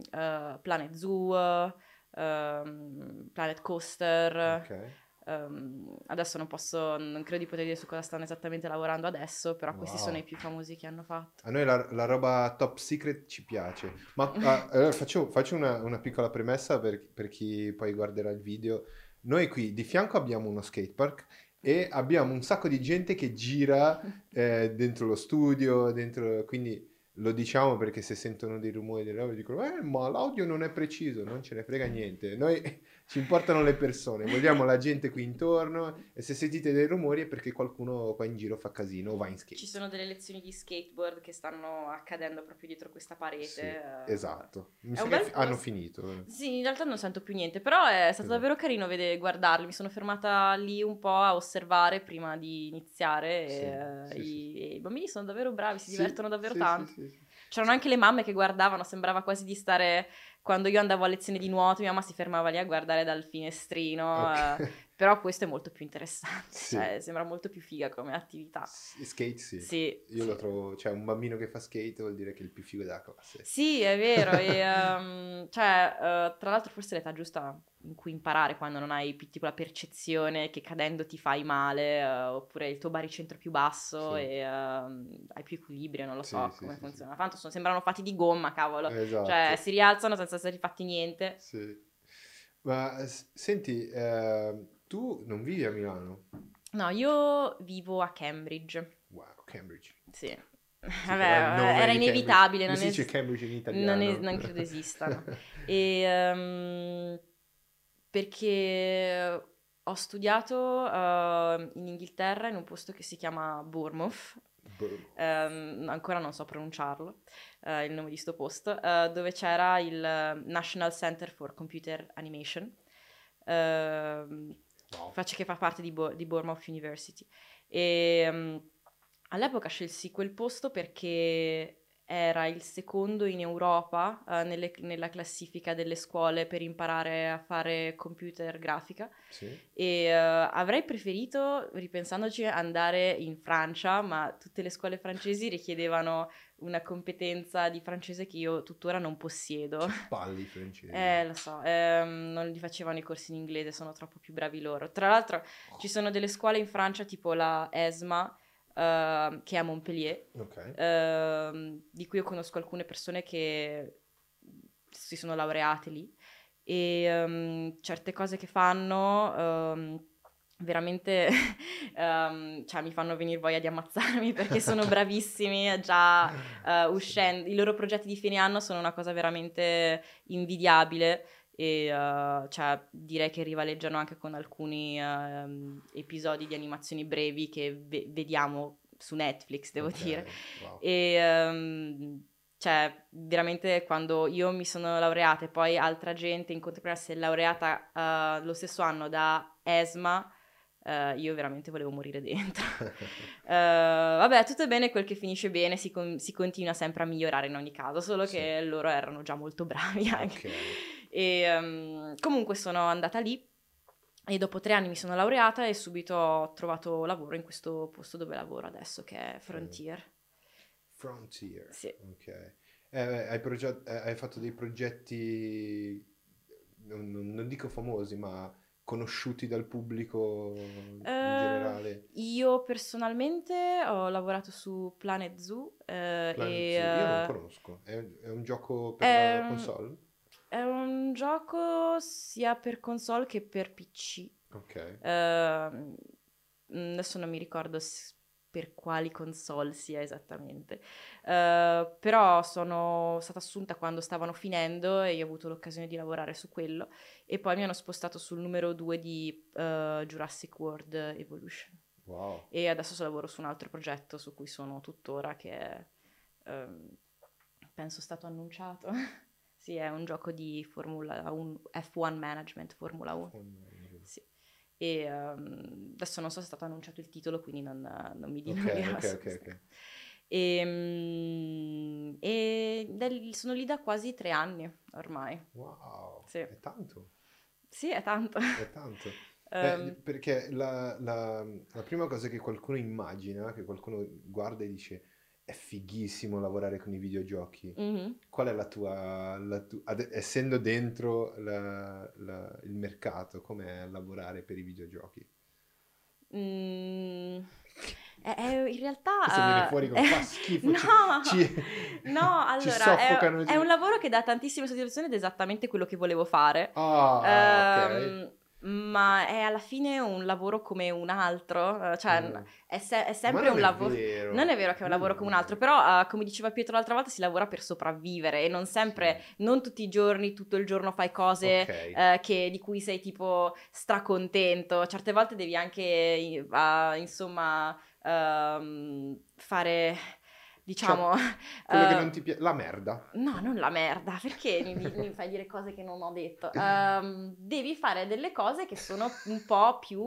Planet Zoo, Planet Coaster. Ok. Ehm, adesso non posso, non credo di poter dire su cosa stanno esattamente lavorando adesso, però questi Wow. sono i più famosi che hanno fatto. A noi la, la roba top secret ci piace, ma ah, allora faccio, faccio una, una piccola premessa per, per chi poi guarderà il video. Noi qui di fianco abbiamo uno skatepark e abbiamo un sacco di gente che gira eh, dentro lo studio, dentro, quindi lo diciamo perché se sentono dei rumori delle robe dicono eh ma l'audio non è preciso, non ce ne frega niente. Noi ci importano le persone, vogliamo la gente qui intorno e se sentite dei rumori è perché qualcuno qua in giro fa casino o va in skate. Ci sono delle lezioni di skateboard che stanno accadendo proprio dietro questa parete. Sì, eh. Esatto, mi sa che fi- hanno posto. finito. Sì, in realtà non sento più niente, però è stato Esatto. davvero carino vedere, guardarli. Mi sono fermata lì un po' a osservare prima di iniziare. Sì, e, eh, sì, e i bambini sono davvero bravi, si divertono davvero tanto. C'erano anche le mamme che guardavano, sembrava quasi di stare. Quando io andavo a lezione di nuoto, mia mamma si fermava lì a guardare dal finestrino. Ok. eh, però questo è molto più interessante, Sì. cioè sembra molto più figa come attività. S- Skate sì. Sì, Io sì. lo trovo, cioè un bambino che fa skate vuol dire che è il più figo della classe. Sì, è vero, e, ehm, cioè, eh, tra l'altro forse l'età giusta in cui imparare quando non hai più tipo la percezione che cadendo ti fai male, eh, oppure il tuo baricentro più basso Sì. e ehm, hai più equilibrio, non lo Sì, so sì, come funziona. Tanto sono- sembrano fatti di gomma, cavolo. Esatto. Cioè, si rialzano senza essere fatti niente. Ma senti, eh, tu non vivi a Milano? No, io vivo a Cambridge, Wow, Cambridge. sì. Vabbè, era inevitabile, Cambridge- non, Come si es- dice Cambridge in italiano? non es- non credo esistano. E, ehm, perché ho studiato eh, in Inghilterra in un posto che si chiama Bournemouth, ehm, ancora non so pronunciarlo, eh, il nome di sto posto, eh, dove c'era il eh, National Center for Computer Animation, ehm, Wow. che fa parte di, Bo- di Bournemouth University. E ehm, all'epoca scelsi quel posto perché era il secondo in Europa eh, nelle- nella classifica delle scuole per imparare a fare computer grafica Sì. e eh, avrei preferito, ripensandoci, andare in Francia, ma tutte le scuole francesi richiedevano una competenza di francese che io tuttora non possiedo. Palli francesi. Eh, lo so, ehm, non li facevano i corsi in inglese, sono troppo più bravi loro. Tra l'altro ci sono delle scuole in Francia, tipo la ESMA, ehm, che è a Montpellier, Ok. ehm, di cui io conosco alcune persone che si sono laureate lì e ehm, certe cose che fanno ehm, veramente ehm, cioè, mi fanno venire voglia di ammazzarmi perché sono bravissimi già eh, uscendo. I loro progetti di fine anno sono una cosa veramente invidiabile e eh, cioè, direi che rivaleggiano anche con alcuni ehm, episodi di animazioni brevi che ve- vediamo su Netflix, devo Ok, dire. wow. E ehm, cioè, veramente quando io mi sono laureata e poi altra gente in contemporanea si è laureata eh, lo stesso anno da ESMA, eh, io veramente volevo morire dentro. Eh, vabbè, tutto è bene quel che finisce bene, si, con- si continua sempre a migliorare in ogni caso, solo Sì. che loro erano già molto bravi anche. Ok. E ehm, comunque sono andata lì e dopo tre anni mi sono laureata e subito ho trovato lavoro in questo posto dove lavoro adesso, che è Frontier. Frontier. Sì. Ok. Eh, hai, proget- eh, hai fatto dei progetti, non, non- dico famosi, ma conosciuti dal pubblico in Eh, generale? Io personalmente ho lavorato su Planet Zoo eh, Planet e Zoo? Io non eh, conosco. È, è un gioco per la ehm, console? È un gioco sia per console che per PC. Ok. Ehm, adesso non mi ricordo s- per quali console sia esattamente, Eh, però sono stata assunta quando stavano finendo e io ho avuto l'occasione di lavorare su quello e poi mi hanno spostato sul numero 2 di eh, Jurassic World Evolution Wow. e adesso so- lavoro su un altro progetto su cui sono tuttora che è, ehm, penso stato annunciato. sì, è un gioco di Formula 1, F1 Management, Formula 1. Sì. E ehm, adesso non so se è stato annunciato il titolo, quindi non, non mi dilungherò ok, ok, ok. E, mm, e lì- sono lì da quasi tre anni ormai. Wow. Sì. È tanto, Sì, è tanto. è tanto. Eh, Ehm, perché la, la- la prima cosa che qualcuno immagina, che qualcuno guarda e dice è fighissimo lavorare con i videogiochi. mhm. Qual è la tua, la tu- ad- essendo dentro la- la- il mercato, com'è lavorare per i videogiochi? Mm, è- è- in realtà... Questo viene eh, fuori con è- fa schifo, No, ci- no, ci allora è, è un lavoro che dà tantissime soddisfazioni ed è esattamente quello che volevo fare. Ah, ok. Ehm, ma è alla fine un lavoro come un altro, eh, cioè Mm. è, se- è sempre un lavoro... Non è vero che è un lavoro come un altro, però eh, come diceva Pietro l'altra volta si lavora per sopravvivere e non sempre, Sì. non tutti i giorni, tutto il giorno fai cose Ok. eh, che- di cui sei tipo stracontento. Certe volte devi anche, eh, insomma, ehm, fare, diciamo... Quello che eh, non ti piace, la merda. No, non la merda, perché mi, mi- fai dire cose che non ho detto? Ehm, devi fare delle cose che sono un po' più,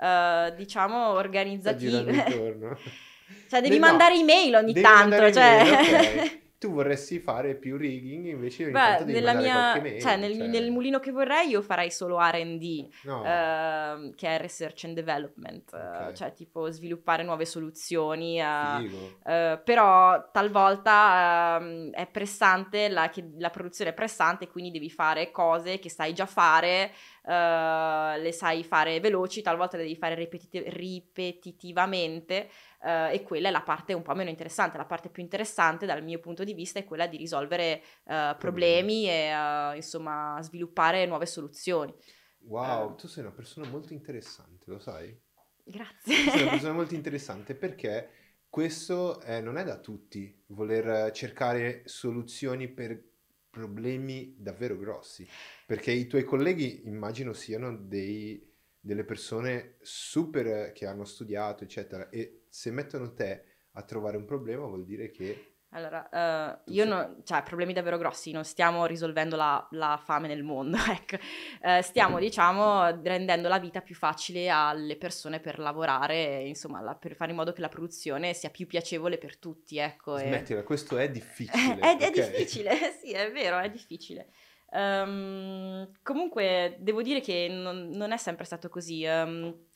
eh, diciamo, organizzative. Cioè, devi No, mandare email ogni devi tanto, cioè... email, ok. Tu vorresti fare più rigging, invece ogni Beh, nella mia, mail. cioè, nel, cioè, nel mulino che vorrei io farei solo R&D, no. ehm, che è Research and Development, eh, Ok. cioè tipo sviluppare nuove soluzioni, eh, eh, però talvolta ehm, è pressante, la, la produzione è pressante, quindi devi fare cose che sai già fare, eh, le sai fare veloci, talvolta le devi fare ripetiti- ripetitivamente eh, e quella è la parte un po' meno interessante. La parte più interessante dal mio punto di vista è quella di risolvere eh, problemi e eh, insomma sviluppare nuove soluzioni. Wow, Eh. tu sei una persona molto interessante, lo sai? Grazie. Tu sei una persona molto interessante perché questo eh, non è da tutti, voler cercare soluzioni per problemi davvero grossi, perché i tuoi colleghi immagino siano dei- delle persone super che hanno studiato, eccetera, e se mettono te a trovare un problema vuol dire che Allora, uh, io non, cioè, problemi davvero grossi, non stiamo risolvendo la, la fame nel mondo, ecco. Uh, stiamo, diciamo, rendendo la vita più facile alle persone per lavorare, insomma, la, per fare in modo che la produzione sia più piacevole per tutti, ecco. Smettila, e... questo è difficile. è, è okay. difficile, sì, è vero, è difficile. Um, comunque, devo dire che non, non, è sempre stato così. Um,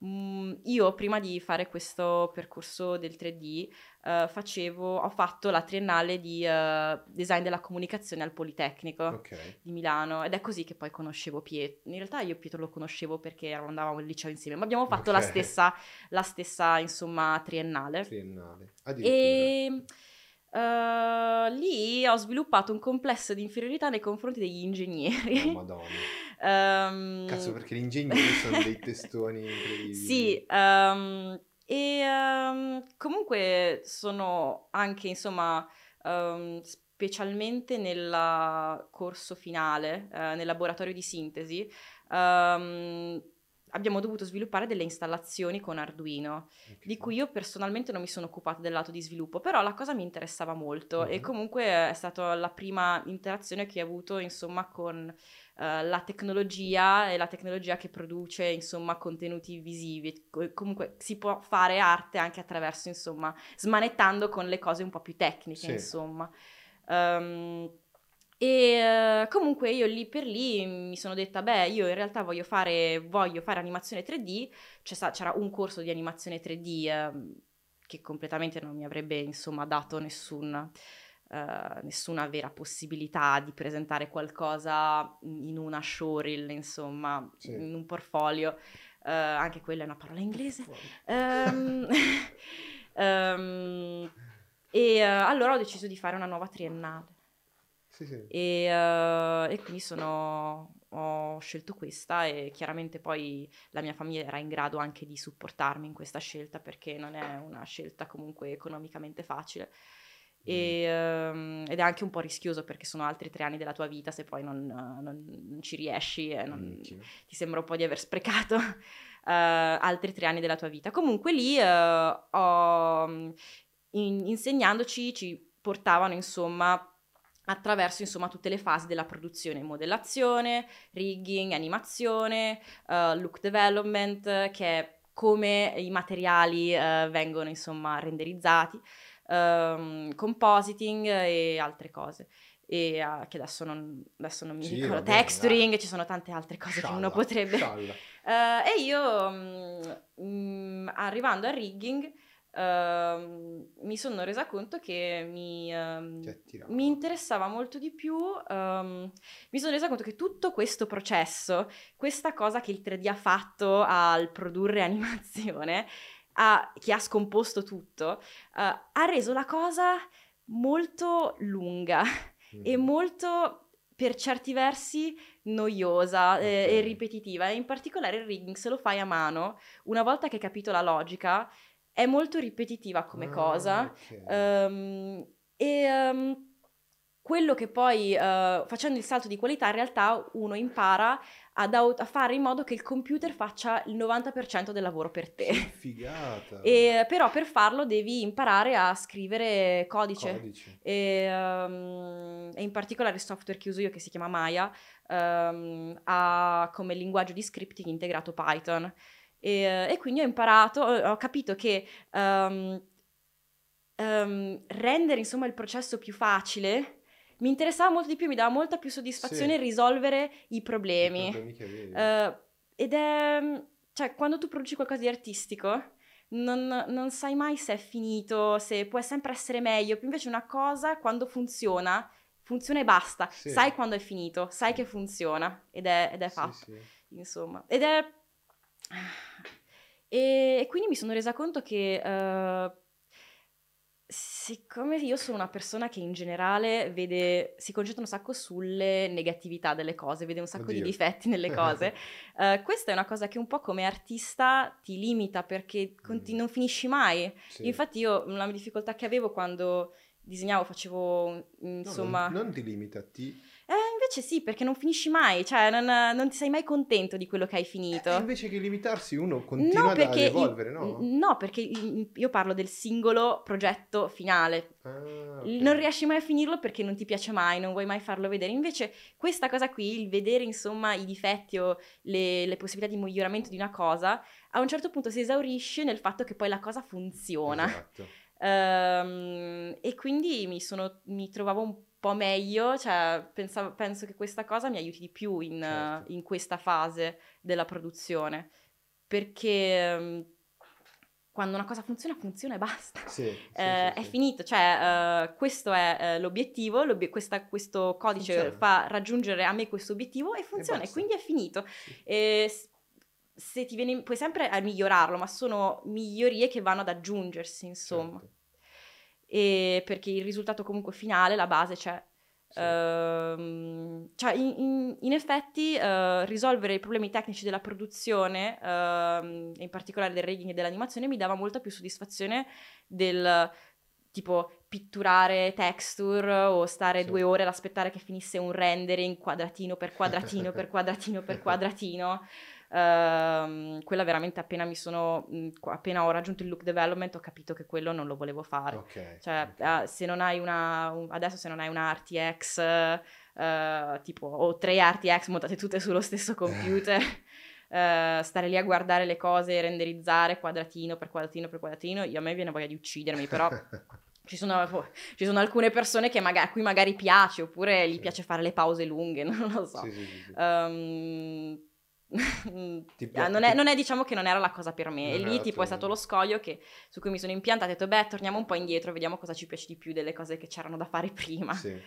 io prima di fare questo percorso del 3D uh, facevo, ho fatto la triennale di uh, design della comunicazione al Politecnico okay. di Milano ed è così che poi conoscevo Pietro. In realtà io Pietro lo conoscevo perché andavamo al liceo insieme, ma abbiamo fatto okay. la, stessa, la stessa, insomma, triennale. Triennale, E uh, lì ho sviluppato un complesso di inferiorità nei confronti degli ingegneri. Oh, madonna. um, Cazzo, perché gli ingegneri sono dei testoni incredibili. Sì, um, e um, comunque sono anche, insomma, specialmente nel corso finale, uh, nel laboratorio di sintesi, abbiamo dovuto sviluppare delle installazioni con Arduino, okay. di cui io personalmente non mi sono occupata del lato di sviluppo, però la cosa mi interessava molto mm-hmm. e comunque è stata la prima interazione che ho avuto, insomma, con uh, la tecnologia e la tecnologia che produce, insomma, contenuti visivi. comunque si può fare arte anche attraverso, insomma, smanettando con le cose un po' più tecniche, sì. insomma. Um, e uh, comunque io lì per lì mi sono detta, beh, io in realtà voglio fare, voglio fare animazione 3D, C'è, c'era un corso di animazione 3D uh, ehm, che completamente non mi avrebbe insomma dato nessun, uh, nessuna vera possibilità di presentare qualcosa in una showreel, insomma, sì. in un portfolio. anche quella è una parola inglese. Um, um, e allora ho deciso di fare una nuova triennale. Sì, sì. E, uh, e, quindi sono, ho scelto questa e chiaramente poi la mia famiglia era in grado anche di supportarmi in questa scelta perché non è una scelta comunque economicamente facile. E, um, ed è anche un po' rischioso perché sono altri tre anni della tua vita se poi non, uh, non, non ci riesci e non, ti sembra un po' di aver sprecato uh, altri tre anni della tua vita. Comunque lì ho, in, insegnandoci ci portavano insomma attraverso insomma tutte le fasi della produzione, modellazione, rigging, animazione, uh, look development, che è come i materiali uh, vengono insomma renderizzati, um, compositing e altre cose. E uh, che adesso non, adesso non mi sì, ricordo, texturing, dai. ci sono tante altre cose scialla, che uno potrebbe... e io, um, arrivando al rigging, Uh, mi sono resa conto che mi, uh, mi interessava molto di più, um, mi sono resa conto che tutto questo processo, questa cosa che il 3D ha fatto al produrre animazione, ha, che ha scomposto tutto, uh, ha reso la cosa molto lunga mm. e molto per certi versi noiosa okay. e, e ripetitiva. E in particolare il rigging, se lo fai a mano, una volta che hai capito la logica, è molto ripetitiva come ah, cosa. Okay. Um, e um, quello che poi, uh, facendo il salto di qualità, in realtà uno impara ad a fare in modo che il computer faccia il 90% del lavoro per te. Figata! E, però per farlo devi imparare a scrivere codice. codice. E, um, e, in particolare il software che uso io, che si chiama Maya, um, ha come linguaggio di scripting integrato Python. E, e quindi ho imparato, ho, capito che um, um, rendere insomma il processo più facile mi interessava molto di più, mi dava molta più soddisfazione sì. risolvere i problemi. I problemi uh, ed è, cioè, quando tu produci qualcosa di artistico, non, non, sai mai se è finito, se può sempre essere meglio. Invece una cosa, quando funziona, funziona e basta. Sì. Sai quando è finito, sai che funziona ed è, ed è fatto. Sì, Insomma. Ed è e, quindi mi sono resa conto che uh, siccome io sono una persona che in generale vede, si concentra un sacco sulle negatività delle cose, vede un sacco Oddio. di difetti nelle cose, uh, questa è una cosa che un po' come artista ti limita perché conti- mm. non finisci mai. Sì. Infatti io la difficoltà che avevo quando disegnavo, facevo insomma... No, non, non ti limita, ti invece sì, perché non finisci mai, cioè non, non ti sei mai contento di quello che hai finito. Eh, invece che limitarsi uno continua no, ad evolvere, no? No, perché io parlo del singolo progetto finale. Ah, okay. Non riesci mai a finirlo perché non ti piace mai, non vuoi mai farlo vedere. Invece questa cosa qui, il vedere insomma i difetti o le, le possibilità di miglioramento di una cosa, a un certo punto si esaurisce nel fatto che poi la cosa funziona. Esatto. Um, e quindi mi, sono, mi trovavo un po' meglio, cioè pensavo, penso che questa cosa mi aiuti di più in, certo. in questa fase della produzione, perché um, quando una cosa funziona, funziona e basta. Sì, sì, eh, sì, è finito, cioè uh, questo è uh, l'obiettivo, l'obiet- questa, questo codice funziona. fa raggiungere a me questo obiettivo e funziona, e, e quindi è finito. E, se ti viene, puoi sempre migliorarlo, ma sono migliorie che vanno ad aggiungersi, insomma. Certo. E perché il risultato comunque finale, la base c'è. Sì. Uh, cioè, in, in, in effetti, uh, risolvere i problemi tecnici della produzione, uh, in particolare del rigging e dell'animazione, mi dava molta più soddisfazione del tipo pitturare texture o stare sì. due ore ad aspettare che finisse un rendering quadratino per quadratino per quadratino per quadratino. Uh, quella veramente appena mi sono, mh, appena ho raggiunto il look development ho capito che quello non lo volevo fare. Okay, cioè, okay. Uh, se non hai una, un, adesso se non hai una RTX, uh, tipo, o tre RTX montate tutte sullo stesso computer, Uh, stare lì a guardare le cose, renderizzare quadratino per quadratino per quadratino, io a me viene voglia di uccidermi, però ci sono, ci sono, alcune persone che magari, a cui magari piace, oppure gli sì. piace fare le pause lunghe, non lo so. Sì, sì, um, non, è, non, è, diciamo che non era la cosa per me. E lì tipo è stato lo scoglio che, su cui mi sono impiantata e ho detto beh torniamo un po' indietro, vediamo cosa ci piace di più delle cose che c'erano da fare prima. Sì.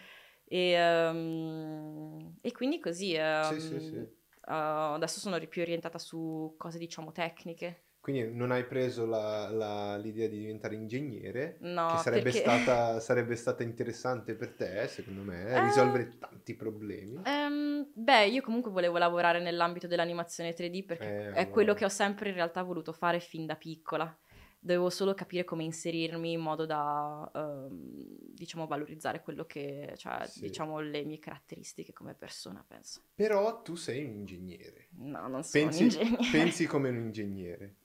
E, um, e, quindi così um, sì, sì. Uh, adesso sono più orientata su cose diciamo tecniche. Quindi non hai preso la, la, l'idea di diventare ingegnere, no, che sarebbe, perché... stata, sarebbe, stata, interessante per te, secondo me, eh, risolvere tanti problemi. Um, beh, io comunque volevo lavorare nell'ambito dell'animazione 3D perché eh, allora... è quello che ho sempre in realtà voluto fare fin da piccola. Dovevo solo capire come inserirmi in modo da, um, diciamo, valorizzare quello che, cioè, sì. diciamo, le mie caratteristiche come persona, penso. Però tu sei un ingegnere. No, non sono pensi, un ingegnere. Pensi come un ingegnere.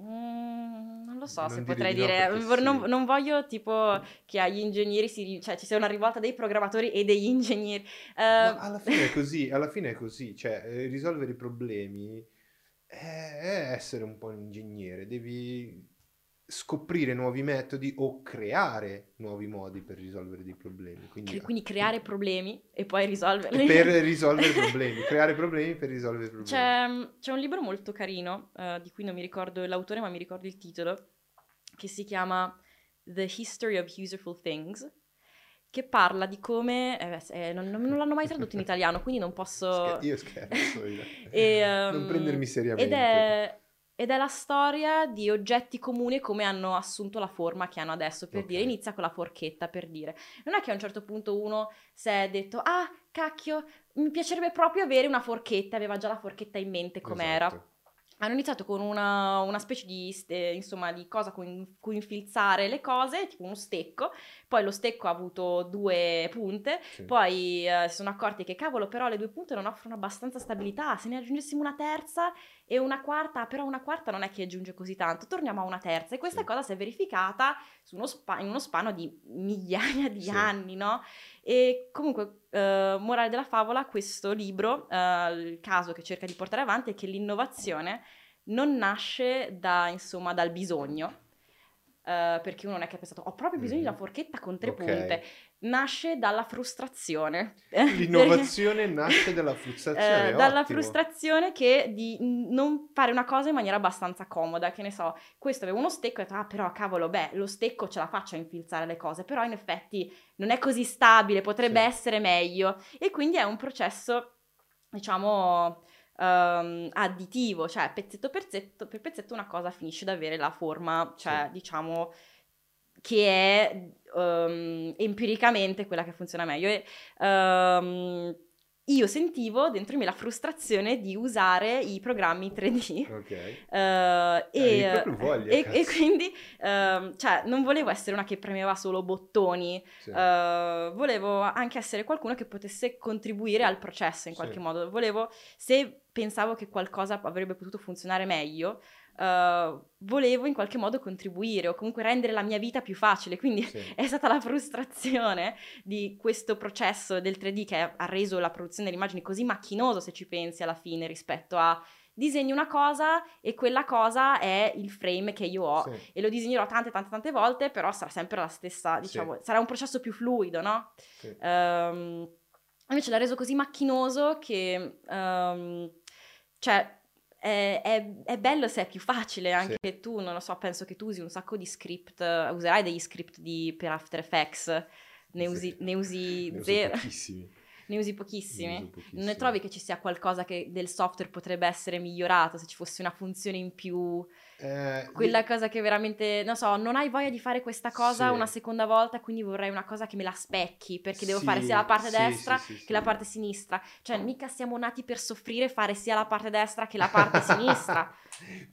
Mm, non lo so non se potrei dire, no sì. non, non, voglio tipo che agli ingegneri si, cioè ci sia una rivolta dei programmatori e degli ingegneri. Uh, alla fine è così, alla fine è così, cioè eh, risolvere i problemi è, è essere un po' un ingegnere, devi scoprire nuovi metodi o creare nuovi modi per risolvere dei problemi. Quindi, quindi creare problemi e poi risolverli. Per risolvere problemi, creare problemi per risolvere problemi. C'è, c'è un libro molto carino, uh, di cui non mi ricordo l'autore ma mi ricordo il titolo, che si chiama The History of Useful Things, che parla di come... Eh, eh, non, non, l'hanno mai tradotto in italiano, quindi non posso... Io scherzo. Io. e, um, non prendermi seriamente. Ed è ed è la storia di oggetti comuni e come hanno assunto la forma che hanno adesso. Per okay. dire, inizia con la forchetta, per dire. Non è che a un certo punto uno si è detto, ah, cacchio, mi piacerebbe proprio avere una forchetta, aveva già la forchetta in mente com'era. Esatto hanno iniziato con una, una specie di, eh, insomma, di cosa con cui infilzare le cose, tipo uno stecco, poi lo stecco ha avuto due punte, sì. poi eh, si sono accorti che cavolo però le due punte non offrono abbastanza stabilità, se ne aggiungessimo una terza e una quarta, però una quarta non è che aggiunge così tanto, torniamo a una terza e questa sì. cosa si è verificata uno spa- in uno spano di migliaia di sì. anni, no? E comunque, eh, morale della favola, questo libro, eh, il caso che cerca di portare avanti è che l'innovazione non nasce da, insomma, dal bisogno, Uh, perché uno non è che ha pensato ho proprio bisogno di una forchetta con tre okay. punte. Nasce dalla frustrazione. L'innovazione nasce dalla frustrazione uh, dalla frustrazione che di non fare una cosa in maniera abbastanza comoda che ne so questo aveva uno stecco e ho detto ah però cavolo beh lo stecco ce la faccio a infilzare le cose però in effetti non è così stabile potrebbe sì. essere meglio. E quindi è un processo diciamo um, additivo, cioè pezzetto per pezzetto, per pezzetto una cosa finisce ad avere la forma, cioè sì. diciamo che è um, empiricamente quella che funziona meglio. E, um, io sentivo dentro me la frustrazione di usare i programmi 3D. Ok. eh, e, voglia, e- e quindi, ehm, cioè, non volevo essere una che premeva solo bottoni, Sì. eh, volevo anche essere qualcuno che potesse contribuire al processo in Sì. qualche modo. Volevo, se pensavo che qualcosa avrebbe potuto funzionare meglio, eh, volevo in qualche modo contribuire o comunque rendere la mia vita più facile. Quindi Sì. è stata la frustrazione di questo processo del 3D che ha reso la produzione delle immagini così macchinoso se ci pensi alla fine rispetto a disegni una cosa e quella cosa è il frame che io ho Sì. e lo disegnerò tante tante tante volte però sarà sempre la stessa diciamo sarà un processo più fluido no? Sì. Ehm, invece l'ha reso così macchinoso che ehm, cioè è, è- è bello se è più facile anche che tu, non lo so, penso che tu usi un sacco di script, eh, userai degli script di- per After Effects, ne Sì. usi, ne usi Ne uso zero, pochissimi. ne usi pochissimi. Ne Non trovi che ci sia qualcosa che del software potrebbe essere migliorato, se ci fosse una funzione in più, Eh, quella io- cosa che veramente, non so, non hai voglia di fare questa cosa Sì. una seconda volta, quindi vorrei una cosa che me la specchi, perché devo Sì, fare sia la parte sì, destra che la parte sinistra. Cioè, mica siamo nati per soffrire e fare sia la parte destra che la parte sinistra.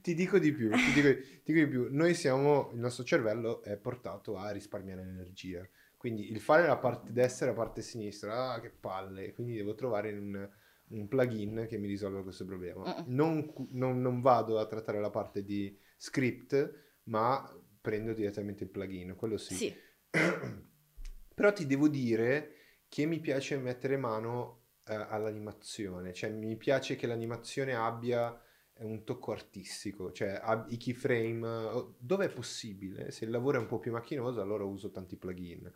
Ti dico di più, ti dico, ti dico di più. Noi siamo, il nostro cervello è portato a risparmiare energia. Quindi il fare la parte destra e la parte sinistra, ah, che palle. Quindi devo trovare un, un plugin che mi risolva questo problema. Non, non- non vado a trattare la parte di script, ma prendo direttamente il plugin, quello sì. Sì, Però ti devo dire che mi piace mettere mano eh, all'animazione, cioè mi piace che l'animazione abbia un tocco artistico, cioè i keyframe, eh, dove è possibile, se il lavoro è un po' più macchinoso allora uso tanti plugin,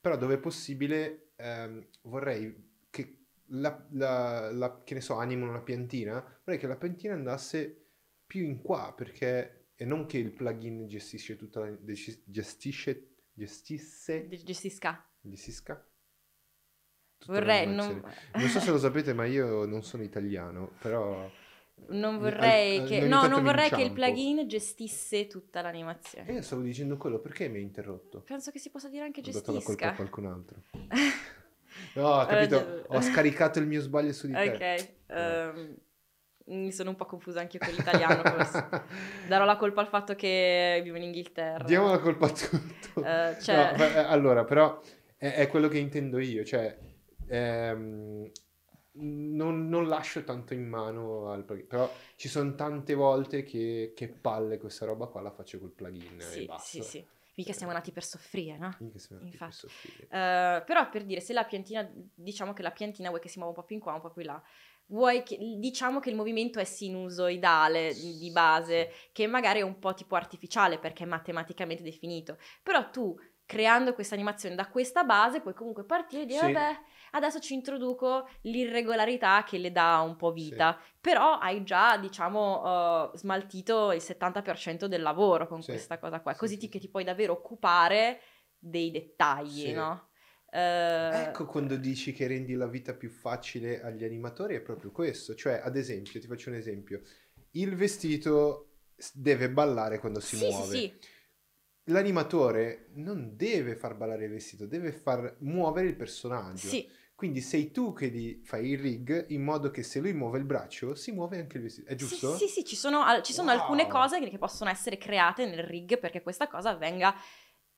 però dove è possibile ehm, vorrei che la, la- la- che ne so, animo una piantina, vorrei che la piantina andasse più in qua, perché, e non che il plugin gestisce tutta la, gestisce, gestisse ge- gestisca. gestisca Vorrei, non, Non so se lo sapete, ma io non sono italiano, però... non vorrei al- che, no, non vorrei che il plugin gestisse tutta l'animazione. E io stavo dicendo quello, perché mi hai interrotto? Penso che si possa dire anche Ho dato la colpa a gestisca. qualcun altro. No, ho capito, Eh, ho scaricato il mio sbaglio su di te. Ok, ehm, mi sono un po' confusa anche con l'italiano forse. Darò la colpa al fatto che vivo in Inghilterra. Diamo la colpa a tutto. Eh, cioè- No, eh, allora, però è, è quello che intendo io, cioè ehm, non, non lascio tanto in mano al plugin, però ci sono tante volte che, che palle questa roba qua la faccio col plugin e Sì, basta. sì, sì. Mica siamo nati per soffrire, no? Mica siamo nati per Infatti. soffrire. Eh, però per dire, se la piantina, diciamo che la piantina vuoi che si muova un po' più in qua, un po' più in là, vuoi che, diciamo che il movimento è sinusoidale di base, che magari è un po' tipo artificiale perché è matematicamente definito, però tu creando questa animazione da questa base puoi comunque partire e dire Sì. vabbè adesso ci introduco l'irregolarità che le dà un po' vita però hai già diciamo eh, smaltito il 70% del lavoro con Sì. questa cosa qua Sì, così sì, ti, sì. che ti puoi davvero occupare dei dettagli Sì. no? Eh, Ecco quando dici che rendi la vita più facile agli animatori è proprio questo, cioè ad esempio, ti faccio un esempio, il vestito deve ballare quando si sì, sì, muove. sì, L'animatore non deve far ballare il vestito, deve far muovere il personaggio. sì, Quindi sei tu che gli fai il rig in modo che se lui muove il braccio si muove anche il vestito. È giusto? Sì, sì, sì, ci sono, al- ci sono Wow. alcune cose che, che possono essere create nel rig perché questa cosa avvenga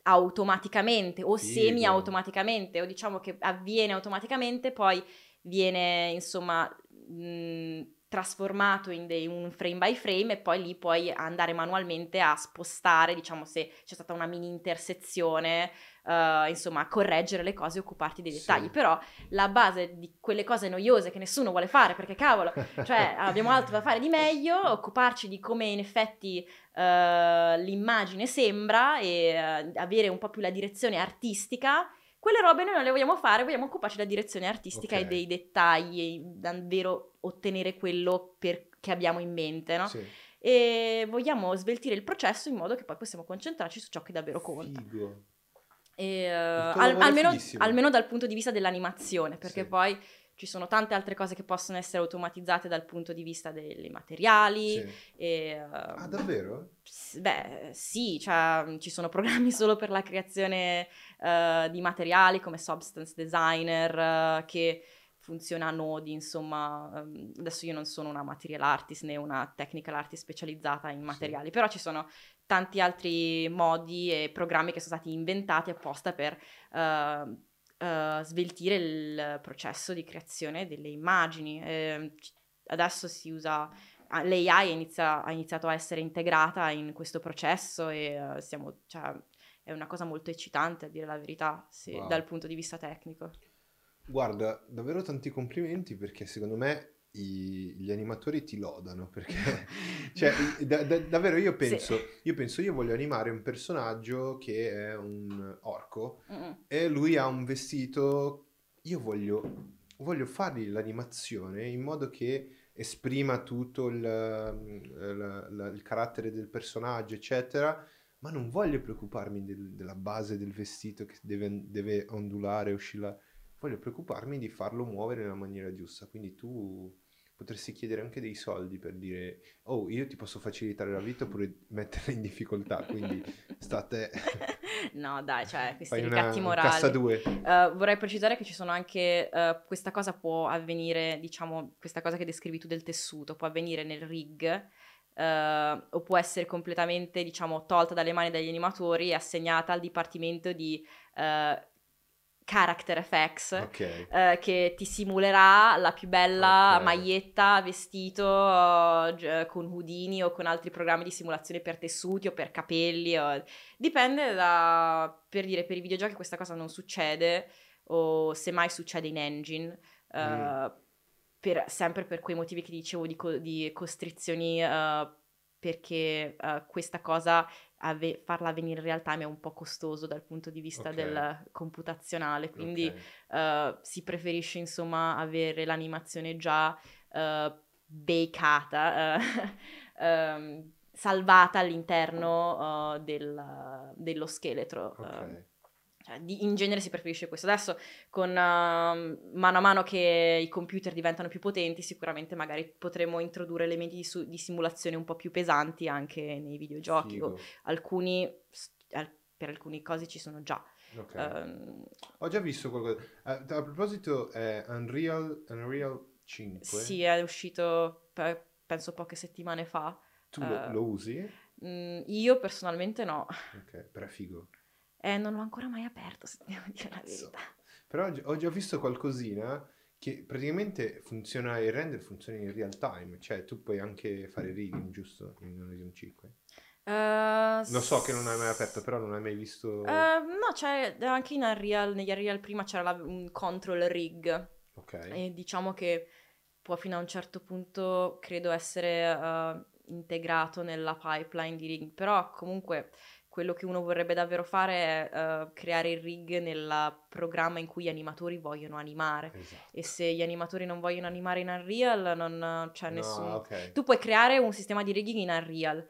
automaticamente o Figo. semi-automaticamente o diciamo che avviene automaticamente, poi viene insomma mh, trasformato in dei- un frame by frame e poi lì puoi andare manualmente a spostare, diciamo se c'è stata una mini intersezione, eh, insomma a correggere le cose e occuparti dei Sì. dettagli, però la base di quelle cose noiose che nessuno vuole fare perché cavolo, cioè abbiamo altro da fare di meglio, occuparci di come in effetti eh, l'immagine sembra e eh, avere un po' più la direzione artistica. Quelle robe noi non le vogliamo fare, vogliamo occuparci della direzione artistica Ok. e dei dettagli, davvero ottenere quello per- che abbiamo in mente, no? Sì. E vogliamo sveltire il processo in modo che poi possiamo concentrarci su ciò che davvero conta. Figo. E, tuo al- almeno, almeno dal punto di vista dell'animazione, perché Sì. poi ci sono tante altre cose che possono essere automatizzate dal punto di vista dei materiali. Sì. E, Ah, ehm, davvero? beh, sì, cioè, ci sono programmi solo per la creazione eh, di materiali come Substance Designer eh, che funziona a nodi, insomma, ehm, adesso io non sono una material artist né una technical artist specializzata in materiali, sì. però ci sono tanti altri modi e programmi che sono stati inventati apposta per uh, uh, sveltire il processo di creazione delle immagini. Eh, adesso si usa l'AI inizia, ha iniziato a essere integrata in questo processo e uh, siamo, cioè, è una cosa molto eccitante a dire la verità se, wow. dal punto di vista tecnico. Guarda, davvero tanti complimenti perché secondo me i, gli animatori ti lodano perché cioè, da, da, davvero io penso, sì. io penso io voglio animare un personaggio che è un orco Mm-mm. e lui ha un vestito io voglio, voglio fargli l'animazione in modo che esprima tutto il, il, il, il carattere del personaggio eccetera ma non voglio preoccuparmi del, della base del vestito che deve, deve ondulare oscillare voglio preoccuparmi di farlo muovere nella maniera giusta. Quindi tu potresti chiedere anche dei soldi per dire, oh, io ti posso facilitare la vita oppure metterla in difficoltà, quindi state... no, dai, cioè, questi ricatti una, morali. Cassa due. Uh, vorrei precisare che ci sono anche, uh, questa cosa può avvenire, diciamo, questa cosa che descrivi tu del tessuto, può avvenire nel rig, Uh, o può essere completamente, diciamo, tolta dalle mani degli animatori e assegnata al dipartimento di character effects okay. eh, che ti simulerà la più bella okay. maglietta, vestito uh, con Houdini o con altri programmi di simulazione per tessuti o per capelli. O... Dipende da... per dire, per i videogiochi questa cosa non succede o semmai succede in engine. Mm. Uh, per, sempre per quei motivi che dicevo di, co- di costrizioni uh, perché uh, questa cosa ave- farla avvenire in real time è un po' costoso dal punto di vista okay. del computazionale, quindi okay. uh, si preferisce insomma avere l'animazione già uh, bakata, um, salvata all'interno del, dello scheletro. Okay. Cioè, di, in genere si preferisce questo. Adesso, con uh, mano a mano che i computer diventano più potenti, sicuramente magari potremo introdurre elementi di, su- di simulazione un po' più pesanti anche nei videogiochi. alcuni, per alcune cose ci sono già. Okay. Um, Ho già visto qualcosa. Uh, a proposito, è Unreal, Unreal 5. Sì, è uscito pe- penso poche settimane fa. Tu uh, lo, lo, usi? Mh, mm, io personalmente no. Ok, però è figo. Eh, non l'ho ancora mai aperto, se devo dire la verità. Però ho già visto qualcosina che praticamente funziona, il render funziona in real time, cioè tu puoi anche fare rigging, giusto? In Unreal 5. Uh, Lo so che non hai mai aperto, però non hai mai visto... Uh, no, c'è anche in Unreal, negli Unreal prima c'era la, un control rig. Ok. E diciamo che può fino a un certo punto, credo, essere uh, integrato nella pipeline di rig, però comunque quello che uno vorrebbe davvero fare è uh, creare il rig nel programma in cui gli animatori vogliono animare. Esatto. E se gli animatori non vogliono animare in Unreal, non c'è no, nessun... Okay. Tu puoi creare un sistema di rigging in Unreal.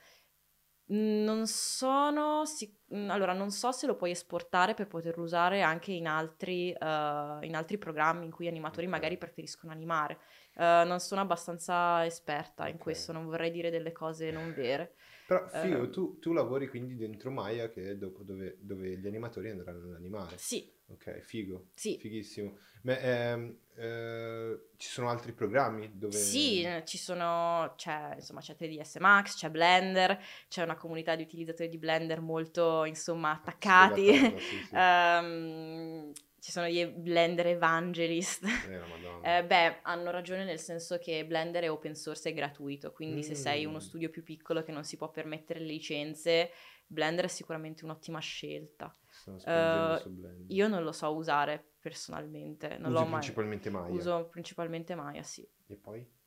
Non sono sic- allora, non so se lo puoi esportare per poterlo usare anche in altri, uh, in altri programmi in cui gli animatori okay. magari preferiscono animare. Uh, non sono abbastanza esperta okay. in questo, non vorrei dire delle cose non vere. Però figo, uh, tu, tu, lavori quindi dentro Maya che è dopo dove, dove, gli animatori andranno ad animare. Sì. Ok, figo. Sì. Fighissimo. Ma ehm, eh, ci sono altri programmi dove... Sì, ci sono, c'è, insomma, c'è 3ds Max, c'è Blender, c'è una comunità di utilizzatori di Blender molto, insomma, attaccati. Sì, sì. um, ci sono gli Blender Evangelist. Eh, eh, beh, hanno ragione nel senso che Blender è open source e gratuito, quindi mm. se sei uno mm. studio più piccolo che non si può permettere le licenze, Blender è sicuramente un'ottima scelta. Uh, io non lo so usare personalmente. Non Usi l'ho principalmente Maya? Uso principalmente Maya, sì. E poi?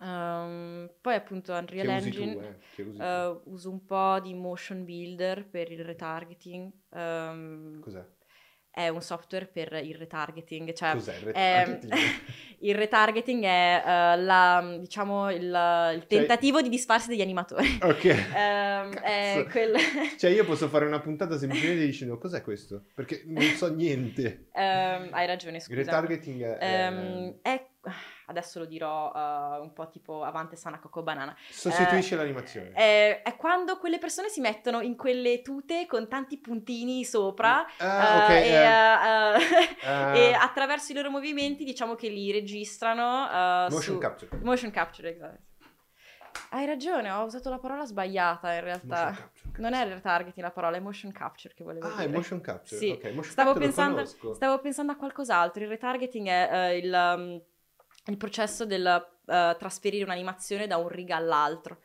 Um, poi appunto Unreal Engine tu, eh? uh, uso un po' di motion builder per il retargeting. Um, Cos'è? È un software per il retargeting. Cioè Cos'è il retargeting? È, il retargeting è uh, la, diciamo, il, il cioè tentativo cioè... di disfarsi degli animatori. Ok. um, quel... cioè io posso fare una puntata semplicemente dicendo cos'è questo? Perché non so niente. Um, hai ragione, scusa. Il retargeting è... Um, è... adesso lo dirò uh, un po' tipo Avante Sana Coco Banana. Sostituisce uh, l'animazione. È, è, quando quelle persone si mettono in quelle tute con tanti puntini sopra ah, okay, e, eh. e, attraverso i loro movimenti diciamo che li registrano. motion su... capture. Motion capture, esatto. Hai ragione, ho usato la parola sbagliata in realtà. Capture, non è retargeting la parola, è motion capture che volevo ah, dire. Ah, è motion capture. Sì. Okay, motion stavo, capture pensando, stavo, pensando, a qualcos'altro. Il retargeting è uh, il, um, il, processo del uh, trasferire un'animazione da un riga all'altro.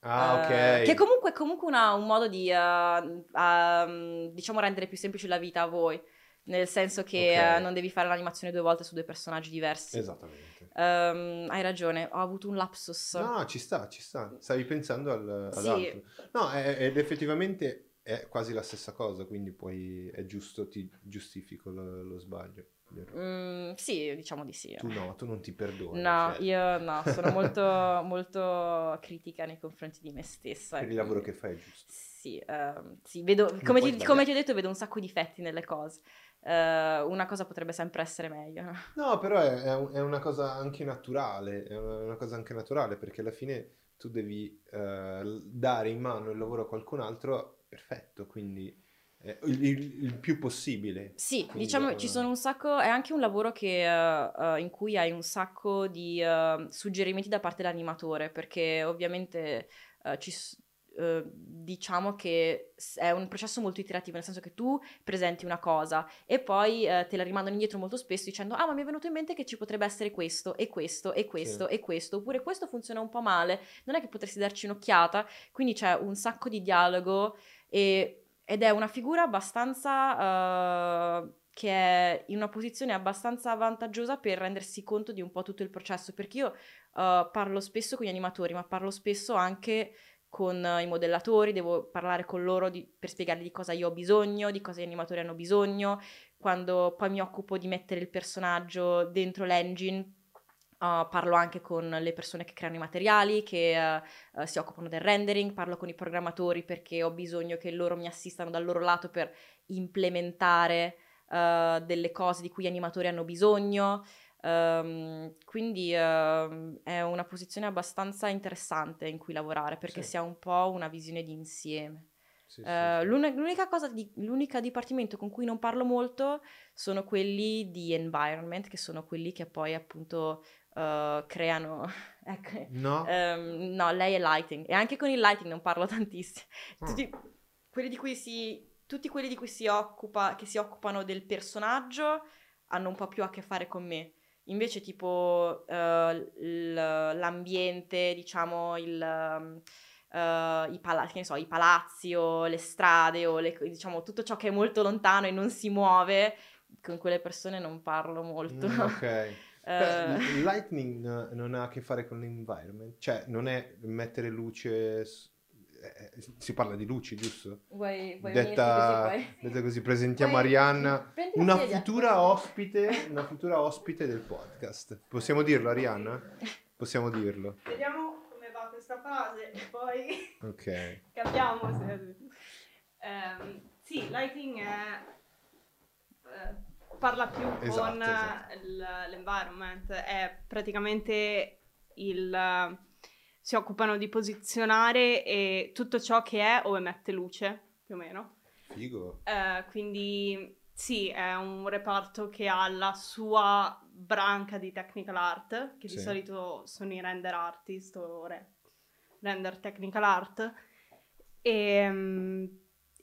Ah, ok. Uh, che comunque è comunque una, un modo di, um, diciamo, rendere più semplice la vita a voi. Nel senso che okay. non devi fare l'animazione due volte su due personaggi diversi. Esattamente. Um, hai ragione, ho avuto un lapsus. No, ci sta, ci sta. Stavi pensando al, sì. No, è, ed effettivamente è quasi la stessa cosa, quindi poi è giusto, ti giustifico lo, lo sbaglio. Mm, sì, diciamo di sì. Tu no, tu non ti perdoni. No, cioè. io no, sono molto, molto critica nei confronti di me stessa. Per il lavoro che fai è giusto. Sì, uh, sì vedo, come ti, come ti, ho detto, vedo un sacco di difetti nelle cose uh, una cosa potrebbe sempre essere meglio. No, però è, è, una cosa anche naturale, è una cosa anche naturale perché alla fine tu devi uh, dare in mano il lavoro a qualcun altro perfetto, quindi il, il, il, più possibile. Sì, quindi, diciamo uh, ci sono un sacco, è anche un lavoro che, uh, in cui hai un sacco di suggerimenti da parte dell'animatore perché ovviamente ci diciamo che è un processo molto iterativo, nel senso che tu presenti una cosa e poi uh, te la rimandano indietro molto spesso dicendo ah ma mi è venuto in mente che ci potrebbe essere questo e questo e questo sì. e questo, oppure questo funziona un po' male, non è che potresti darci un'occhiata, quindi c'è un sacco di dialogo e, ed è una figura abbastanza... Uh, che è in una posizione abbastanza vantaggiosa per rendersi conto di un po' tutto il processo, perché io uh, parlo spesso con gli animatori, ma parlo spesso anche con i modellatori, devo parlare con loro di, per spiegargli di cosa io ho bisogno, di cosa gli animatori hanno bisogno. Quando poi mi occupo di mettere il personaggio dentro l'engine, uh, parlo anche con le persone che creano i materiali, che uh, uh, si occupano del rendering, parlo con i programmatori perché ho bisogno che loro mi assistano dal loro lato per implementare delle cose di cui gli animatori hanno bisogno. Um, quindi uh, è una posizione abbastanza interessante in cui lavorare perché sì. si ha un po' una visione di insieme. Sì, sì, l'un- l'unica cosa, di- l'unica dipartimento con cui non parlo molto sono quelli di environment, che sono quelli che poi appunto uh, creano. ecco. No. Um, no, lei è lighting e anche con il lighting non parlo tantissimo. Oh. Tutti quelli di cui si, tutti quelli di cui si occupa, che si occupano del personaggio hanno un po' più a che fare con me Invece tipo uh, l'ambiente, diciamo, il, uh, i, pala- so, i, palazzi o le strade o le, diciamo, tutto ciò che è molto lontano e non si muove, con quelle persone non parlo molto. Mm, ok. Beh, lightning non ha a che fare con l'environment, cioè non è mettere luce eh, si parla di luci, giusto? Vuoi, vuoi detta, così, detta così, presentiamo Vuoi... Arianna, una futura ospite, una futura ospite del podcast. Possiamo dirlo, Arianna? Possiamo dirlo. Vediamo come va questa fase e poi Ok. capiamo se... Um, sì, lighting è... Uh, parla più esatto, con esatto. l'environment, è praticamente il si occupano di posizionare e tutto ciò che è o emette luce, più o meno. Figo. Eh, quindi sì, è un reparto che ha la sua branca di technical art, che sì. di solito sono i render artist o re- render technical art, e, ehm,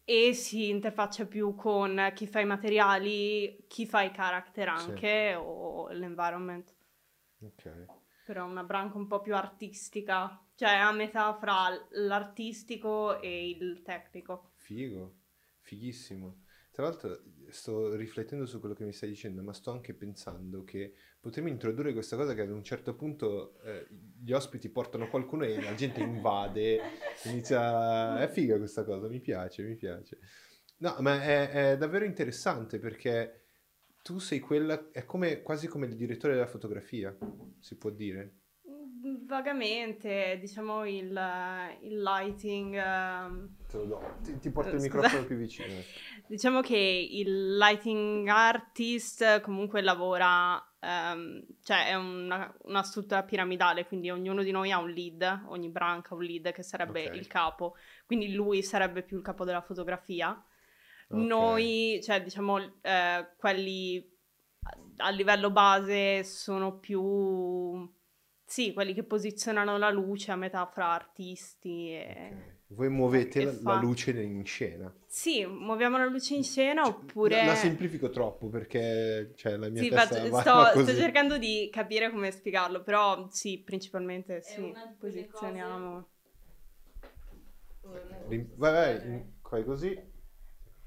e, si interfaccia più con chi fa i materiali, chi fa i character anche, sì. o l'environment. Ok però una branca un po' più artistica, cioè a metà fra l'artistico e il tecnico. Figo, fighissimo. Tra l'altro sto riflettendo su quello che mi stai dicendo, ma sto anche pensando che potremmo introdurre questa cosa che ad un certo punto eh, gli ospiti portano qualcuno e la gente invade, inizia... È figa questa cosa, mi piace, mi piace. No, ma è, è davvero interessante perché tu sei quella, è come, quasi come il direttore della fotografia, si può dire. Mm, vagamente, diciamo il, il lighting. Uh... Te lo do, ti, ti porto il microfono più vicino. diciamo che il lighting artist comunque lavora ehm, cioè è una, una, struttura piramidale, quindi ognuno di noi ha un lead, ogni branca ha un lead che sarebbe okay. il capo, quindi lui sarebbe più il capo della fotografia. Okay. Noi, cioè diciamo, eh, quelli a livello base sono più... Sì, quelli che posizionano la luce a metà fra artisti e... Okay. Voi muovete la, fa... la, luce in scena? Sì, muoviamo la luce in scena cioè, oppure... La, la, semplifico troppo perché cioè, la mia sì, testa faccio, sto, sto, cercando di capire come spiegarlo, però sì, principalmente sì, posizioniamo... Cose... Vai, vai, fai così.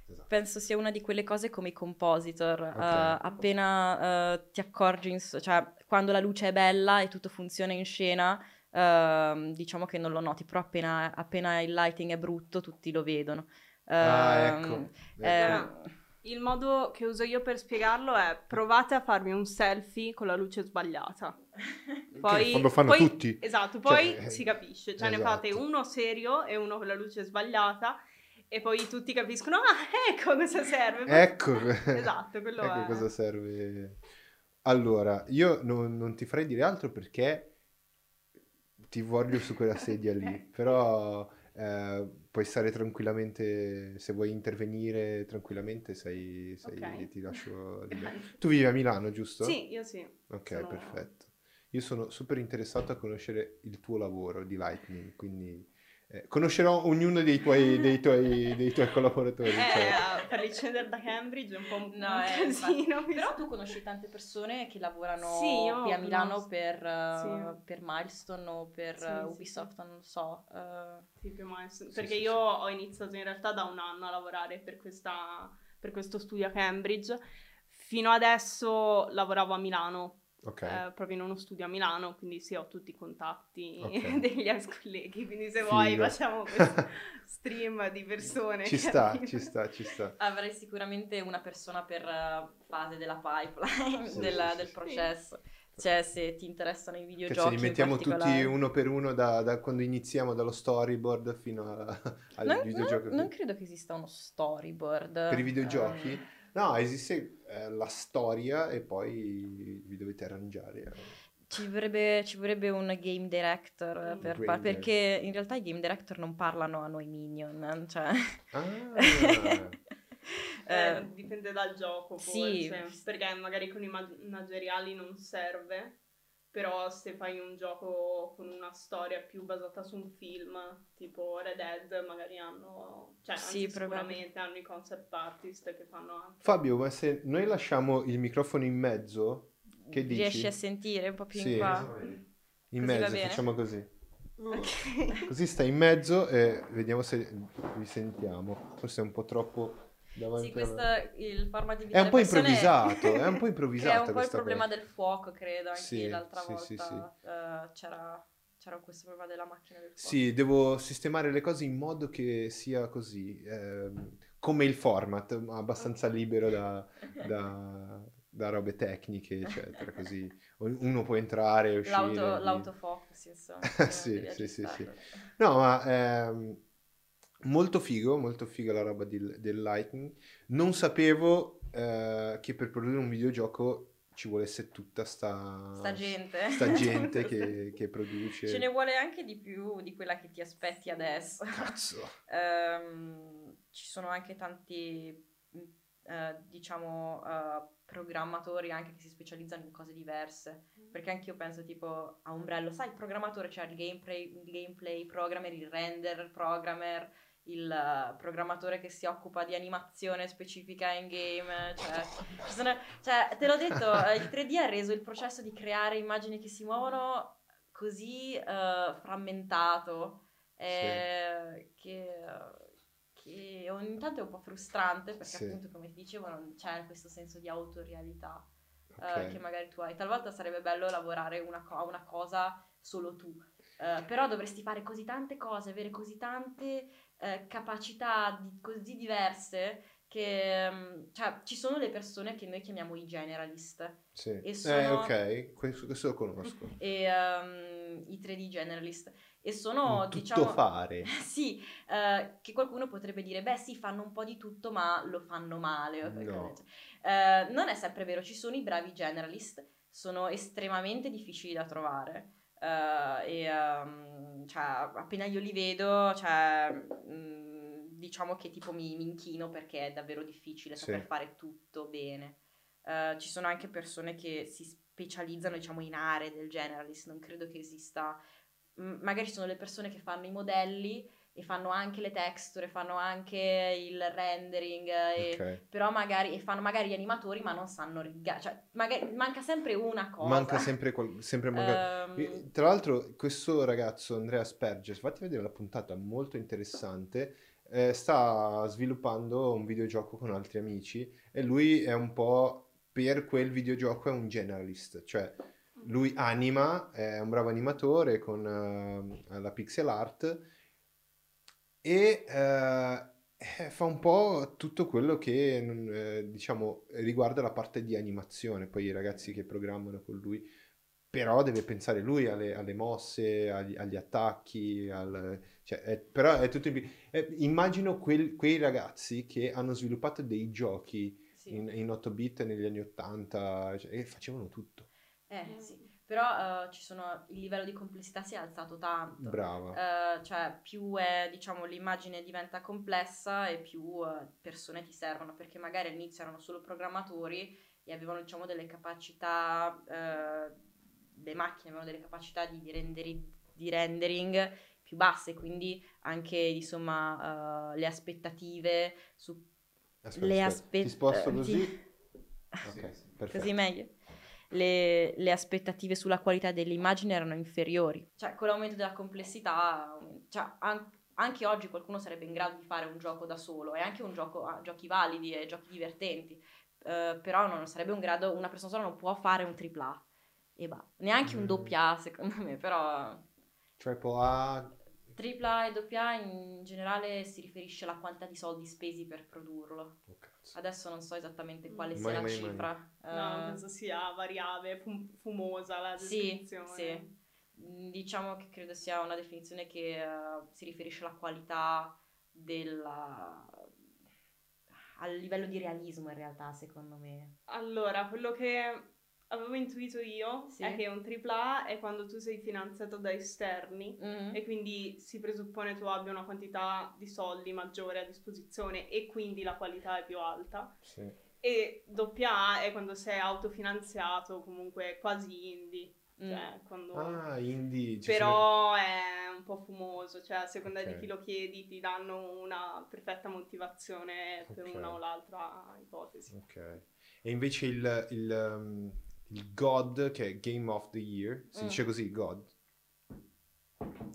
Esatto. Penso sia una di quelle cose come i compositor, okay. uh, appena uh, ti accorgi, in, cioè quando la luce è bella e tutto funziona in scena, uh, diciamo che non lo noti, però appena, appena, il lighting è brutto tutti lo vedono. ah, ecco. Eh, il modo che uso io per spiegarlo è provate a farmi un selfie con la luce sbagliata. Poi, lo fanno poi, tutti. Esatto, poi cioè, si capisce. Cioè esatto. ne fate uno serio e uno con la luce sbagliata e poi tutti capiscono, ah, ecco cosa serve. Ecco, esatto, quello ecco è. cosa serve. Allora, io non, non, ti farei dire altro perché ti voglio su quella sedia lì, però eh, puoi stare tranquillamente, se vuoi intervenire tranquillamente, sei, sei okay. ti lascio libero. Tu vivi a Milano, giusto? Sì, io sì. Ok, sono... perfetto. Io sono super interessato a conoscere il tuo lavoro di Lightning, quindi eh, conoscerò ognuno dei tuoi, dei tuoi, dei tuoi collaboratori. Eh, cioè. per ricevere da Cambridge è un po' un, no, un casino. Però tu conosci tante persone che lavorano sì, qui a Milano no, per, uh, sì. per, Milestone o per sì, uh, Ubisoft, non lo so. Uh... Sì, più Milestone. Perché io ho iniziato in realtà da un anno a lavorare per, questa, per questo studio a Cambridge. Fino adesso lavoravo a Milano Okay. Eh, proprio in uno studio a Milano, quindi sì, ho tutti i contatti okay. degli ex colleghi, quindi se Figo. vuoi facciamo questo stream di persone. Ci sta, ci sta, ci sta. Avrei sicuramente una persona per uh, fase della pipeline, sì, della, sì, del sì. processo. Cioè, se ti interessano i videogiochi. Che ce li mettiamo tutti uno per uno da, da, quando iniziamo, dallo storyboard fino a, al non, videogioco. Non, non, credo che esista uno storyboard. Per i videogiochi? Um, No, esiste eh, la storia e poi vi dovete arrangiare. Ci vorrebbe, ci vorrebbe un game director per game perché in realtà i game director non parlano a noi minion, cioè... Ah. eh, dipende dal gioco forse, sì. perché magari con i manageriali non serve però se fai un gioco con una storia più basata su un film, tipo Red Dead, magari hanno, cioè sì, sicuramente hanno i concept artist che fanno anche. Fabio, ma se noi lasciamo il microfono in mezzo, che dici? Riesci a sentire un po' più sì, in qua? In così mezzo, facciamo così. Okay. Così sta in mezzo e vediamo se vi sentiamo. Forse è un po' troppo sì, questo è il format di È un po' improvvisato, è un po' improvvisato. è un po' il problema cosa. del fuoco, credo, anche sì, l'altra sì, volta sì, sì. Uh, c'era, c'era, questo problema della macchina del fuoco. Sì, devo sistemare le cose in modo che sia così, eh, come il format, abbastanza libero da, da, da robe tecniche, eccetera, così uno può entrare e uscire. L'auto, di... L'autofocus, insomma. sì, sì, sì, sì. No, ma... Ehm, Molto figo, molto figa la roba di, del Lightning. Non sapevo eh, che per produrre un videogioco ci volesse tutta sta, sta gente, sta gente che, che, produce. Ce ne vuole anche di più di quella che ti aspetti adesso. Cazzo! um, ci sono anche tanti, uh, diciamo, uh, programmatori anche che si specializzano in cose diverse. Perché anche io penso tipo a Umbrello, sai, il programmatore c'è cioè il gameplay, il gameplay programmer, il render programmer il uh, programmatore che si occupa di animazione specifica in game, cioè, sono, cioè te l'ho detto, eh, il 3D ha reso il processo di creare immagini che si muovono così uh, frammentato eh, sì. che, che, ogni tanto è un po' frustrante perché sì. appunto come ti dicevo non c'è questo senso di autorialità okay. uh, che magari tu hai. Talvolta sarebbe bello lavorare una, co- una cosa solo tu. Uh, però dovresti fare così tante cose, avere così tante eh, capacità di, così diverse che um, cioè, ci sono le persone che noi chiamiamo i generalist. Sì. E sono... Eh, ok, questo, questo, lo conosco. e um, i 3D generalist. E sono, un diciamo... fare. sì, uh, che qualcuno potrebbe dire, beh sì, fanno un po' di tutto, ma lo fanno male. No. Uh, non è sempre vero, ci sono i bravi generalist, sono estremamente difficili da trovare. Uh, e um, cioè, appena io li vedo, cioè, mh, mm, diciamo che tipo mi, mi, inchino perché è davvero difficile saper sì. fare tutto bene. Uh, ci sono anche persone che si specializzano, diciamo, in aree del generalist, non credo che esista. M- magari sono le persone che fanno i modelli e fanno anche le texture, fanno anche il rendering, e, okay. però magari, e fanno magari gli animatori ma non sanno rigare, cioè magari, manca sempre una cosa. Manca sempre, qual- sempre magari... um... Tra l'altro questo ragazzo Andrea Sperges, fatti vedere la puntata molto interessante, eh, sta sviluppando un videogioco con altri amici e lui è un po' per quel videogioco è un generalist, cioè lui anima, è un bravo animatore con uh, la pixel art e eh, eh, fa un po' tutto quello che eh, diciamo riguarda la parte di animazione, poi i ragazzi che programmano con lui, però deve pensare lui alle, alle mosse, agli, agli attacchi, al, cioè, è, però è tutto in, è, immagino quel, quei ragazzi che hanno sviluppato dei giochi sì. in, in 8 bit negli anni 80 cioè, e facevano tutto. Eh sì però uh, ci sono, il livello di complessità si è alzato tanto. Brava. Uh, cioè, più è, diciamo, l'immagine diventa complessa e più uh, persone ti servono, perché magari all'inizio erano solo programmatori e avevano, diciamo, delle capacità, le macchine avevano delle capacità di, renderi, di rendering più basse, quindi anche, insomma, le aspettative su... Aspetta, le aspettative... Ti sposto così? ok, Così meglio le, le, aspettative sulla qualità delle immagini erano inferiori. Cioè, con l'aumento della complessità, cioè, an- anche oggi qualcuno sarebbe in grado di fare un gioco da solo e anche un gioco, ah, giochi validi e giochi divertenti, uh, però non sarebbe un grado, una persona sola non può fare un AAA e va, neanche mm. un doppia secondo me, però... Triple A Tripla e doppia in generale si riferisce alla quantità di soldi spesi per produrlo. Oh, Adesso non so esattamente quale sia mai, la mai, cifra. Mai. No, uh, penso sia variabile, fum- fumosa la definizione. Sì, sì. Mm, diciamo che credo sia una definizione che uh, si riferisce alla qualità della... al livello di realismo in realtà, secondo me. Allora, quello che avevo intuito io sì. è che un AAA è quando tu sei finanziato da esterni mm-hmm. e quindi si presuppone tu abbia una quantità di soldi maggiore a disposizione e quindi la qualità è più alta. Sì. E AA è quando sei autofinanziato, comunque quasi indie. Mm. Cioè, quando... Ah, indie. Però è un po' fumoso, cioè a seconda okay. di chi lo chiedi ti danno una perfetta motivazione per okay. una o l'altra ipotesi. Ok. E invece il, il, um, il God, che è Game of the Year. Si mm. dice così, God?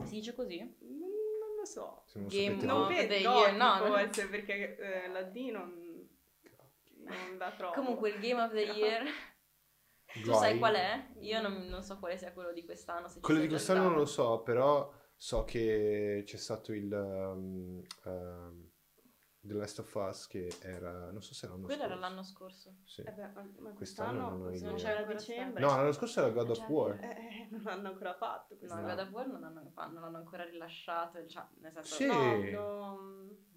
Si dice così? Mm, non lo so. Se non Game of the Year, no. Può essere perché eh, la D non, non la trovo. Comunque il Game of the Year... tu sai qual è? Io non, non, so quale sia quello di quest'anno. quello di quest'anno non lo so, però so che c'è stato il... Um, um, The Last of Us che era, non so se l'anno Quello scorso. era l'anno scorso. Sì. Eh beh, ma quest'anno, non, non c'era dicembre. No, l'anno scorso era God of War. Eh, eh, non l'hanno ancora fatto quest'anno. No, God of War non, hanno, non l'hanno ancora rilasciato, cioè, nel senso... Sì. No, no,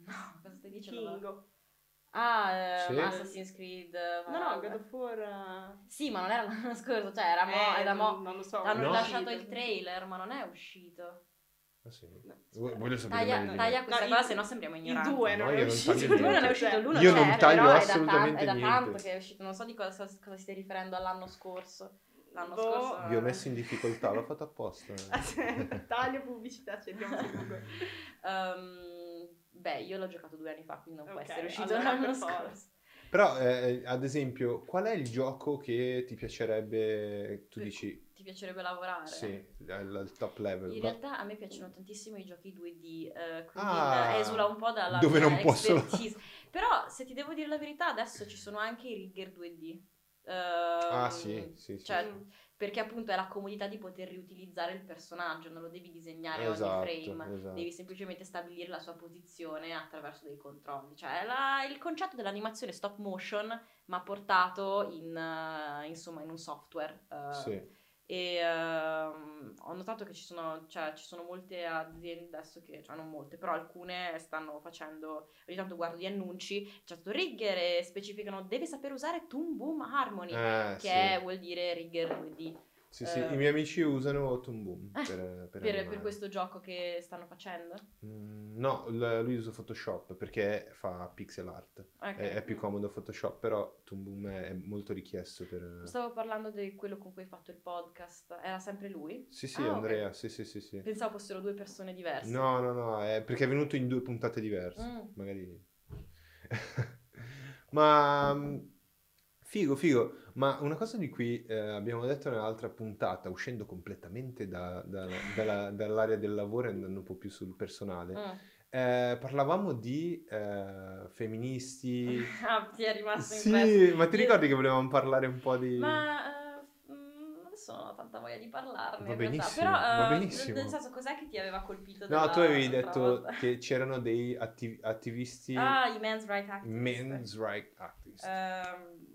no, cosa stai dicendo? Kingo. Ah, eh, sì. Assassin's Creed. No, no, God of War. Uh... Sì, ma non era l'anno scorso, cioè era mo, eh, era mo... non lo so. Hanno rilasciato il trailer, ma non è uscito. Ah, sì. No, voglio sapere taglia, meglio. taglia questa no, cosa, se no sembriamo ignoranti. Il 2 non no, è uscito. Il 2 non è uscito, l'uno io c'è, non taglio però assolutamente è da, ta- è da tanto niente. che è uscito. Non so di cosa, cosa stia riferendo all'anno scorso. L'anno boh. scorso... Vi ho messo in difficoltà, l'ho fatto apposta. Taglio pubblicità, cerchiamo su Google. Um, beh, io l'ho giocato due anni fa, quindi non okay, può essere uscito allora l'anno scorso. Però, eh, ad esempio, qual è il gioco che ti piacerebbe, tu dici... Ti piacerebbe lavorare? Sì, al top level. In realtà a me piacciono tantissimo i giochi 2D, eh, quindi ah, esula un po' dalla dove non posso... Però, se ti devo dire la verità, adesso ci sono anche i rigger 2D. Uh, ah sì, sì, sì, cioè, sì, perché appunto è la comodità di poter riutilizzare il personaggio, non lo devi disegnare esatto, ogni frame, esatto. devi semplicemente stabilire la sua posizione attraverso dei controlli. Cioè la, il concetto dell'animazione stop motion ma portato in, uh, insomma, in un software. Uh, sì. E uh, ho notato che ci sono, cioè, ci sono molte aziende adesso che, cioè non molte, però alcune stanno facendo, ogni tanto guardo gli annunci, c'è stato Rigger e specificano deve saper usare Toon Boom Harmony, Eh, che sì. vuol dire Rigger 2D. Sì, sì, eh, i miei amici usano Toon Boom Eh, per, per, Per, per questo gioco che stanno facendo? Mm, no, l- lui usa Photoshop perché fa pixel art. Ok. È, è più comodo Photoshop, però Toon Boom è, molto richiesto per... Stavo parlando di quello con cui hai fatto il podcast, era sempre lui? Sì, sì, Ah. Andrea, sì, sì, sì, sì. Pensavo fossero due persone diverse. No, no, no, è perché è venuto in due puntate diverse. Mm. Magari... Ma... mm, Figo, figo. Ma una cosa di cui eh, abbiamo detto nell'altra puntata, uscendo completamente da- da- dalla- dall'area del lavoro e andando un po' più sul personale, Mm. eh, parlavamo di eh, femministi. Ah, ti è rimasto Sì, impresso. ma ti Io- ricordi che volevamo parlare un po' di... Ma eh, mm, non ho tanta voglia di parlarne Va benissimo, Però, va benissimo. nel senso, cos'è che ti aveva colpito No, tu avevi detto volta? che c'erano dei attiv- attivisti, Ah, i men's right activists. men's right activists. Ehm,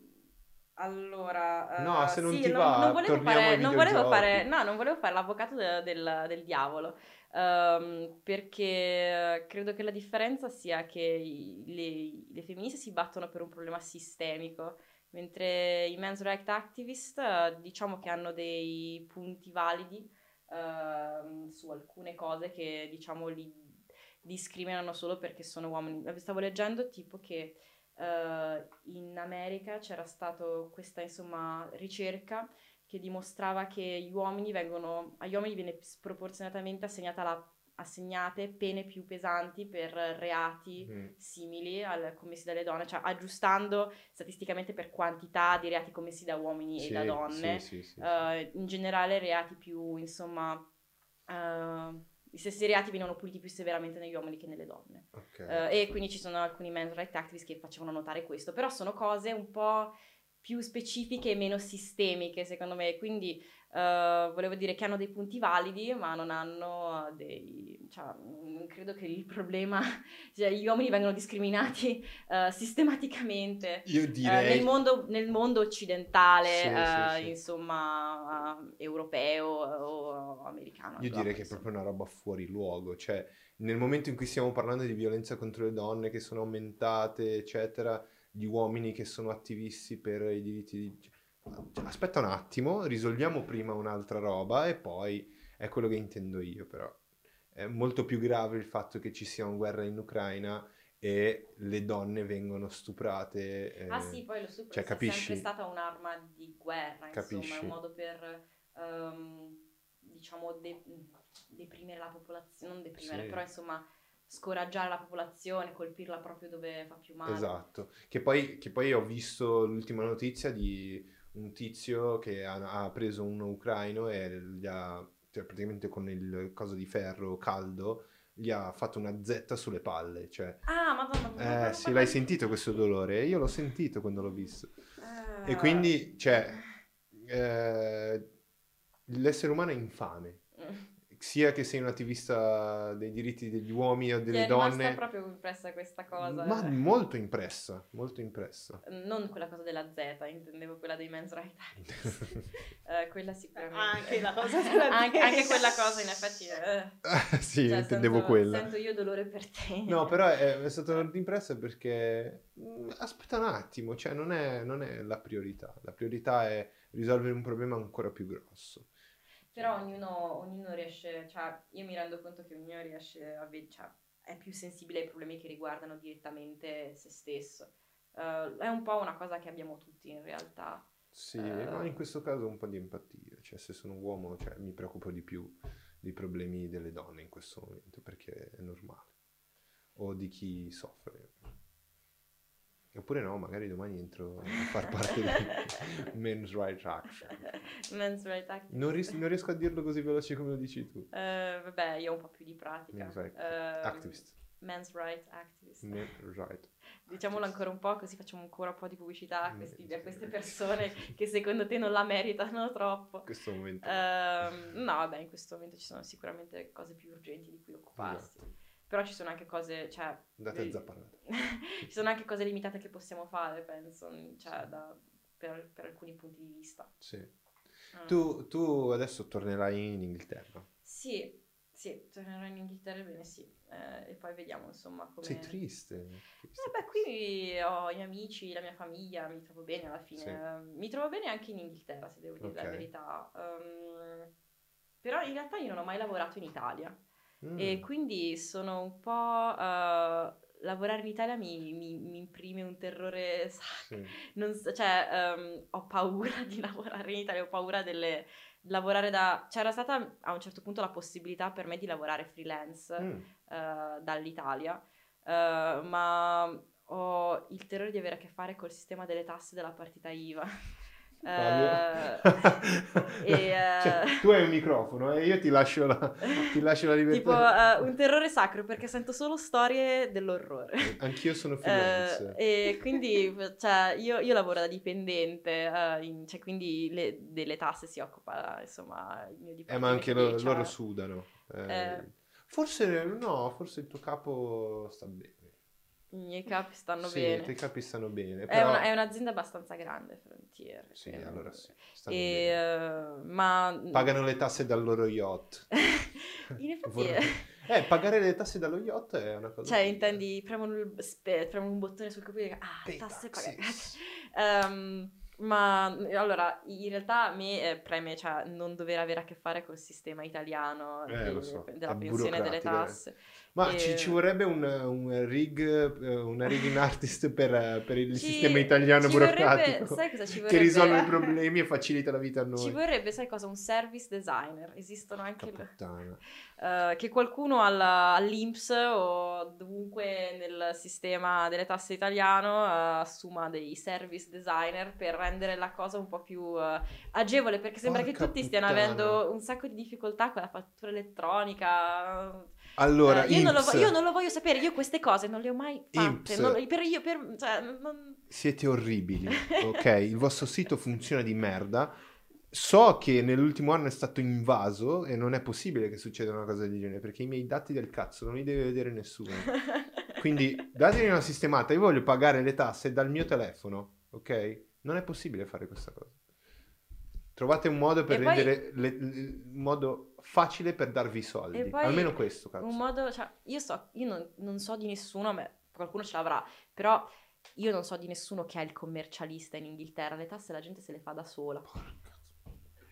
allora, eh, No, se non sì, ti non, va, non volevo fare, non volevo fare, no, non volevo fare l'avvocato de- del, del diavolo, ehm, perché credo che la differenza sia che i- le, le femministe si battono per un problema sistemico, mentre i men's rights activist eh, diciamo che hanno dei punti validi ehm, su alcune cose che diciamo li discriminano solo perché sono uomini. Stavo leggendo tipo che eh, in America c'era stata questa insomma ricerca che dimostrava che gli uomini vengono, agli uomini viene sproporzionatamente assegnata la- assegnate pene più pesanti per reati Mm. simili al commessi dalle donne, cioè aggiustando statisticamente per quantità di reati commessi da uomini Sì, e da donne. sì, sì. Eh, in generale reati più, insomma, eh, gli stessi reati vengono puniti più severamente negli uomini che nelle donne. Ok. Eh, e quindi ci sono alcuni men's rights activists che facevano notare questo, però sono cose un po' più specifiche e meno sistemiche secondo me, quindi eh, volevo dire che hanno dei punti validi ma non hanno dei... cioè, mm, credo che il problema, cioè gli uomini vengono discriminati eh, sistematicamente Io eh, direi... nel, mondo, nel mondo occidentale, Sì, sì, sì. insomma, europeo o americano. Io direi che è proprio una roba fuori luogo, cioè nel momento in cui stiamo parlando di violenza contro le donne che sono aumentate, eccetera, gli uomini che sono attivisti per i diritti di... cioè, aspetta un attimo, risolviamo prima un'altra roba e poi è quello che intendo io però. È molto più grave il fatto che ci sia una guerra in Ucraina e le donne vengono stuprate. eh, Ah sì, poi lo stupro cioè, è capisci? sempre stata un'arma di guerra, insomma, è Capisci? un modo per, ehm, diciamo, de- deprimere la popolazione, non deprimere, Sì. però insomma, scoraggiare la popolazione, colpirla proprio dove fa più male. Esatto, che poi, che poi ho visto l'ultima notizia di un tizio che ha, ha preso un ucraino e gli ha, cioè praticamente con il coso di ferro caldo, gli ha fatto una zetta sulle palle, cioè... Ah, madonna, ma Eh sì, l'hai sentito questo dolore? Io l'ho sentito quando l'ho visto. Eh, E quindi, cioè, eh, l'essere umano è infame. Sia che sei un attivista dei diritti degli uomini o Ti delle è rimasta donne, proprio impressa questa cosa. ma molto impressa, molto impressa. Non quella cosa della Z, intendevo quella dei men's rights activists. Eh, quella sicuramente. Anche la cosa della anche, Z. anche quella cosa, in effetti. eh. sì, Cioè, intendevo sento, quella. Sento io dolore per te. No, però è, è stato molto impressa perché mm, aspetta un attimo, cioè non è, non è la priorità. La priorità è risolvere un problema ancora più grosso. Però ognuno, ognuno riesce, cioè, io mi rendo conto che ognuno riesce a vedere, cioè, è più sensibile ai problemi che riguardano direttamente se stesso. Eh, è un po' una cosa che abbiamo tutti in realtà. Sì, Eh. ma in questo caso un po' di empatia. Cioè, se sono uomo, cioè, mi preoccupo di più dei problemi delle donne in questo momento, perché è normale. O di chi soffre. Oppure no, magari domani entro a far parte di Men's Rights Action. Men's rights activists. Non, ries- non riesco a dirlo così veloce come lo dici tu. Eh, vabbè, io ho un po' più di pratica. Men's Rights Ehm, Activist. Men's rights activist. Men's Rights Diciamolo Activist. ancora un po' così facciamo ancora un po' di pubblicità a, questi- a queste persone che secondo te non la meritano troppo. In questo momento. Ehm, no, vabbè, in questo momento ci sono sicuramente cose più urgenti di cui occuparsi. Esatto. Però ci sono anche cose, cioè... Andate a eh, zapparate. ci sono anche cose limitate che possiamo fare, penso, cioè, da- per, per alcuni punti di vista. Sì. Mm. Tu, tu adesso tornerai in Inghilterra. Sì, sì, tornerò in Inghilterra, bene sì. Eh, e poi vediamo insomma come... Sei triste. triste. Eh beh, qui ho i miei amici, la mia famiglia, mi trovo bene alla fine. Sì. Eh, Mi trovo bene anche in Inghilterra, se devo dire Ok. la verità. Ehm, però in realtà io non ho mai lavorato in Italia Mm. e quindi sono un po'... eh, lavorare in Italia mi, mi- mi imprime un terrore. Sì. Non so- cioè, ehm, ho paura di lavorare in Italia, ho paura delle... lavorare da... C'era stata a un certo punto la possibilità per me di lavorare freelance Mm. eh, dall'Italia, eh, ma ho il terrore di avere a che fare col sistema delle tasse della partita IVA. Eh, e, eh, Cioè, tu hai un microfono e io ti lascio la, ti lascio la tipo libertà. eh, un terrore sacro perché sento solo storie dell'orrore. Anch'io sono Eh, freelance. e quindi cioè, io, io lavoro da dipendente, eh, in- cioè, quindi le- delle tasse si occupa insomma il mio Eh, dipartimento. ma anche lo- loro sudano. Eh, Eh. Forse no, forse il tuo capo sta bene. I miei capi stanno sì, bene. i tuoi capi stanno bene. È, Però... una- è un'azienda abbastanza grande, Frontier. Sì, Eh, allora sì. E, eh, ma Pagano le tasse dal loro yacht. in effetti, Vorrei- Eh, pagare le tasse dallo yacht è una cosa... cioè, intendi, premono, il- spe- premono un bottone sul computer e dicono, ah, Pay tasse pagate. Ehm, ma allora, in realtà a me eh, preme cioè, non dover avere a che fare col sistema italiano Eh, di- so, della è pensione delle burocratico, eh. Ma E- ci, ci vorrebbe un, un rig, eh, una rigging artist per, per il Ci- sistema italiano vorrebbe- burocratico sai cosa ci che vorrebbe? risolve i problemi e facilita la vita a noi. Ci vorrebbe, sai cosa? Un service designer. Esistono anche... Le-. Eh, che qualcuno alla- all'Inps o dovunque nel sistema delle tasse italiano eh, assuma dei service designer per rendere la cosa un po' più eh, agevole perché sembra che Porca tutti stiano puttana. avendo un sacco di difficoltà con la fattura elettronica. Allora, Eh, io, non vo- io non lo voglio sapere, io queste cose non le ho mai fatte. Non- per io, per, cioè, non- siete orribili, ok? Il vostro sito funziona di merda. So che nell'ultimo anno è stato invaso e non è possibile che succeda una cosa del genere perché i miei dati del cazzo non li deve vedere nessuno. Quindi datemi una sistemata, io voglio pagare le tasse dal mio telefono, ok? Non è possibile fare questa cosa. Trovate un modo per E poi- rendere le- le- un modo facile per darvi i soldi. Poi Almeno questo, cazzo. Un modo, cioè, io so, io non, non so di nessuno, ma qualcuno ce l'avrà, però io non so di nessuno che ha il commercialista in Inghilterra, le tasse la gente se le fa da sola.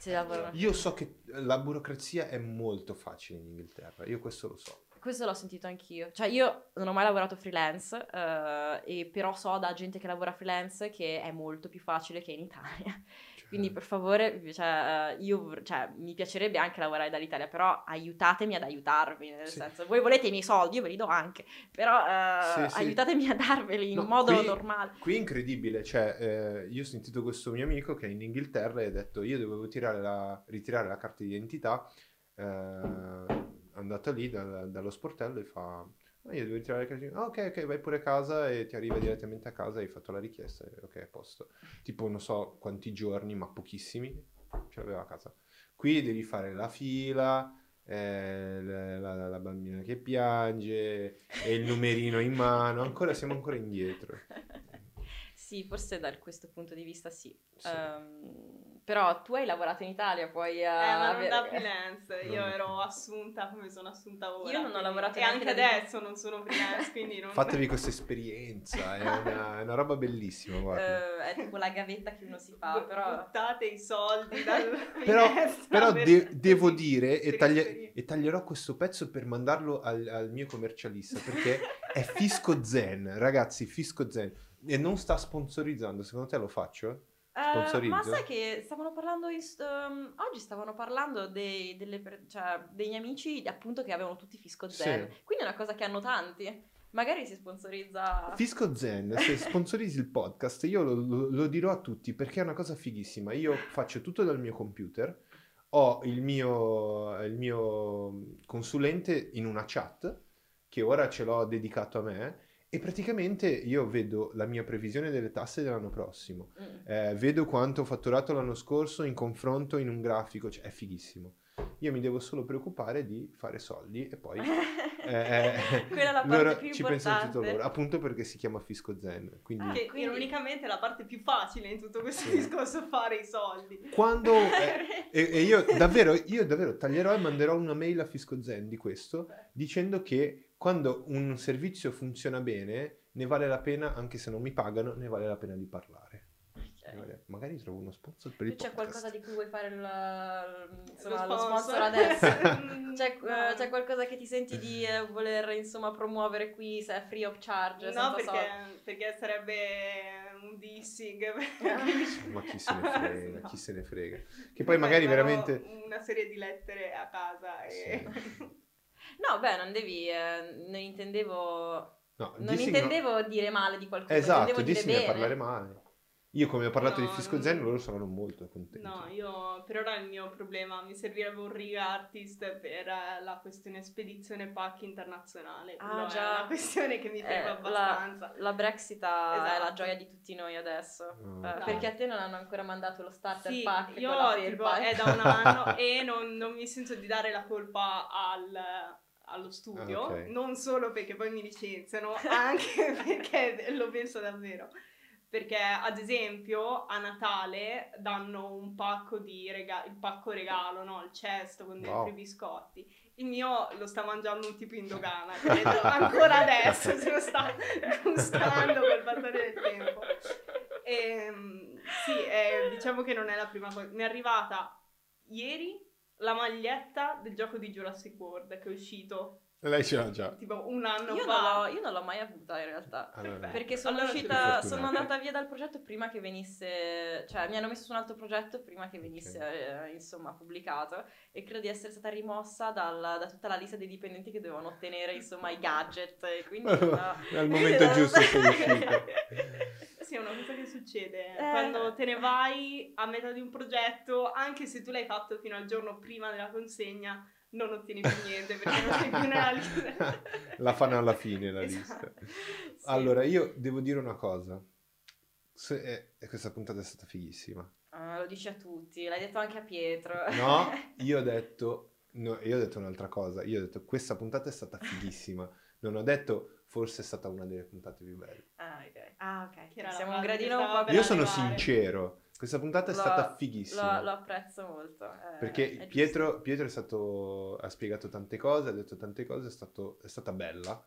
Lavorano- Io so che la burocrazia è molto facile in Inghilterra, io questo lo so. Questo l'ho sentito anch'io. Cioè, io non ho mai lavorato freelance, eh, e però so da gente che lavora freelance che è molto più facile che in Italia. Quindi, per favore, cioè, eh, io, cioè, mi piacerebbe anche lavorare dall'Italia, però aiutatemi ad aiutarvi, nel Sì. senso, voi volete i miei soldi, io ve li do anche, però eh, Sì, sì. aiutatemi a darveli in No, modo qui- normale. Qui è incredibile, cioè eh, io ho sentito questo mio amico che è in Inghilterra e ha detto io dovevo la- ritirare la carta d'identità, eh, è andato lì dal- dallo sportello e fa "Ma io devo ritirare la "Ah, ok ok vai pure a casa e ti arriva direttamente a casa, hai fatto la richiesta, ok a posto, tipo non so quanti giorni ma pochissimi, ce l'aveva a casa. Qui devi fare la fila, eh, la, la- la bambina che piange e il numerino in mano, ancora siamo ancora indietro. sì, forse da questo punto di vista sì. Sì. Ehm, però tu hai lavorato in Italia, puoi Eh, ma non da freelance, io ero assunta come sono assunta ora. Io non ho quindi- lavorato E neanche anche adesso non sono freelance, quindi non... Fatevi questa esperienza, è una, è una roba bellissima, guarda. Eh, è tipo la gavetta che uno si fa, però... Buttate i soldi dal Però, però per- de- devo dire, e, esperienza. e taglierò questo pezzo per mandarlo al, al mio commercialista, perché è Fisco Zen, ragazzi, Fisco Zen. E non sta sponsorizzando, secondo te lo faccio? Sponsorizzo? ma sai che stavano parlando in um, oggi stavano parlando dei, delle cioè, degli amici appunto che avevano tutti Fisco Zen. Sì. Quindi è una cosa che hanno tanti. Magari si sponsorizza. Fisco Zen, se sponsorizzi il podcast, io lo, lo- lo dirò a tutti perché è una cosa fighissima. Io faccio tutto dal mio computer, ho il mio, il mio consulente in una chat che ora ce l'ho dedicato a me e praticamente io vedo la mia previsione delle tasse dell'anno prossimo, Mm. eh, vedo quanto ho fatturato l'anno scorso in confronto in un grafico, cioè è fighissimo. Io mi devo solo preoccupare di fare soldi e poi eh, Quella è la parte loro più ci pensano tutto importante. loro, appunto perché si chiama Fisco Zen. Quindi Ah, Che quindi- ironicamente è la parte più facile in tutto questo Sì. discorso fare i soldi. quando... eh, e, e io davvero, io davvero taglierò e manderò una mail a Fisco Zen di questo dicendo che quando un servizio funziona bene ne vale la pena, anche se non mi pagano, ne vale la pena di parlare. Vale- Magari trovo uno sponsor per il Tu c'è podcast. qualcosa di cui vuoi fare il, insomma, Lo lo sponsor. sponsor adesso? Mm, C'è, no. eh, c'è qualcosa che ti senti di eh, voler insomma promuovere qui se è free of charge? senza No, perché, perché sarebbe un dissing. Ma chi se ne frega, No. chi se ne frega. Che poi magari veramente... Una serie di lettere a casa e... No, beh, non devi, eh, non intendevo, No, non dissing no. intendevo dire male di qualcuno, Esatto, dissing è parlare male. Io come ho parlato No, di Fisco non- Zen, loro saranno molto contenti. No, io per ora il mio problema mi servirebbe un rig artist per eh, la questione spedizione pacchi internazionale. Ah, è già. una questione che mi Eh, ferma la- abbastanza. La Brexit è Esatto. la gioia di tutti noi adesso. Mm. Eh, Esatto. perché a te non hanno ancora mandato lo starter Sì, pack io tipo, è da un anno e non, non mi sento di dare la colpa al- allo studio, Ah, ok. non solo perché poi mi licenziano, anche perché lo penso davvero. Perché, ad esempio, a Natale danno un pacco di regalo, il pacco regalo, no? Il cesto con dentro Wow. i biscotti. Il mio lo sta mangiando un tipo in dogana, credo, ancora adesso se lo sta gustando col passare del tempo. Ehm, sì, eh, diciamo che non è la prima cosa. Mi è arrivata ieri la maglietta del gioco di Jurassic World che è uscito Lei ce l'ha già. tipo un anno Io non, fa. l'ho, io non l'ho mai avuta in realtà. Allora, Perché sono Allora uscita, sono andata via dal progetto prima che venisse, cioè mi hanno messo su un altro progetto prima che venisse eh, insomma pubblicato e credo di essere stata rimossa dal- da tutta la lista dei dipendenti che dovevano ottenere insomma i gadget e quindi no. Al momento giusto sei uscita. Sì, è una cosa che succede Eh. quando te ne vai a metà di un progetto, anche se tu l'hai fatto fino al giorno prima della consegna, non ottieni più niente perché non sei più nella lista. La fanno alla fine la Esatto. lista. Sì. Allora, io devo dire una cosa. Se- eh, e questa puntata è stata fighissima. Ah, lo dici a tutti, l'hai detto anche a Pietro. No, io ho detto, no, io ho detto un'altra cosa. Io ho detto questa puntata è stata fighissima. Non ho detto forse è stata una delle puntate più belle. Ah, ok. Ah, ok. Che era la Siamo un gradino un po' per Io sono arrivare. sincero. Questa puntata è Lo- stata fighissima. Lo, lo apprezzo molto. eh, Perché è. Pietro, Pietro è stato, ha spiegato tante cose, ha detto tante cose, è, stato- è stata bella.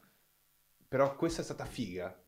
Però questa è stata figa.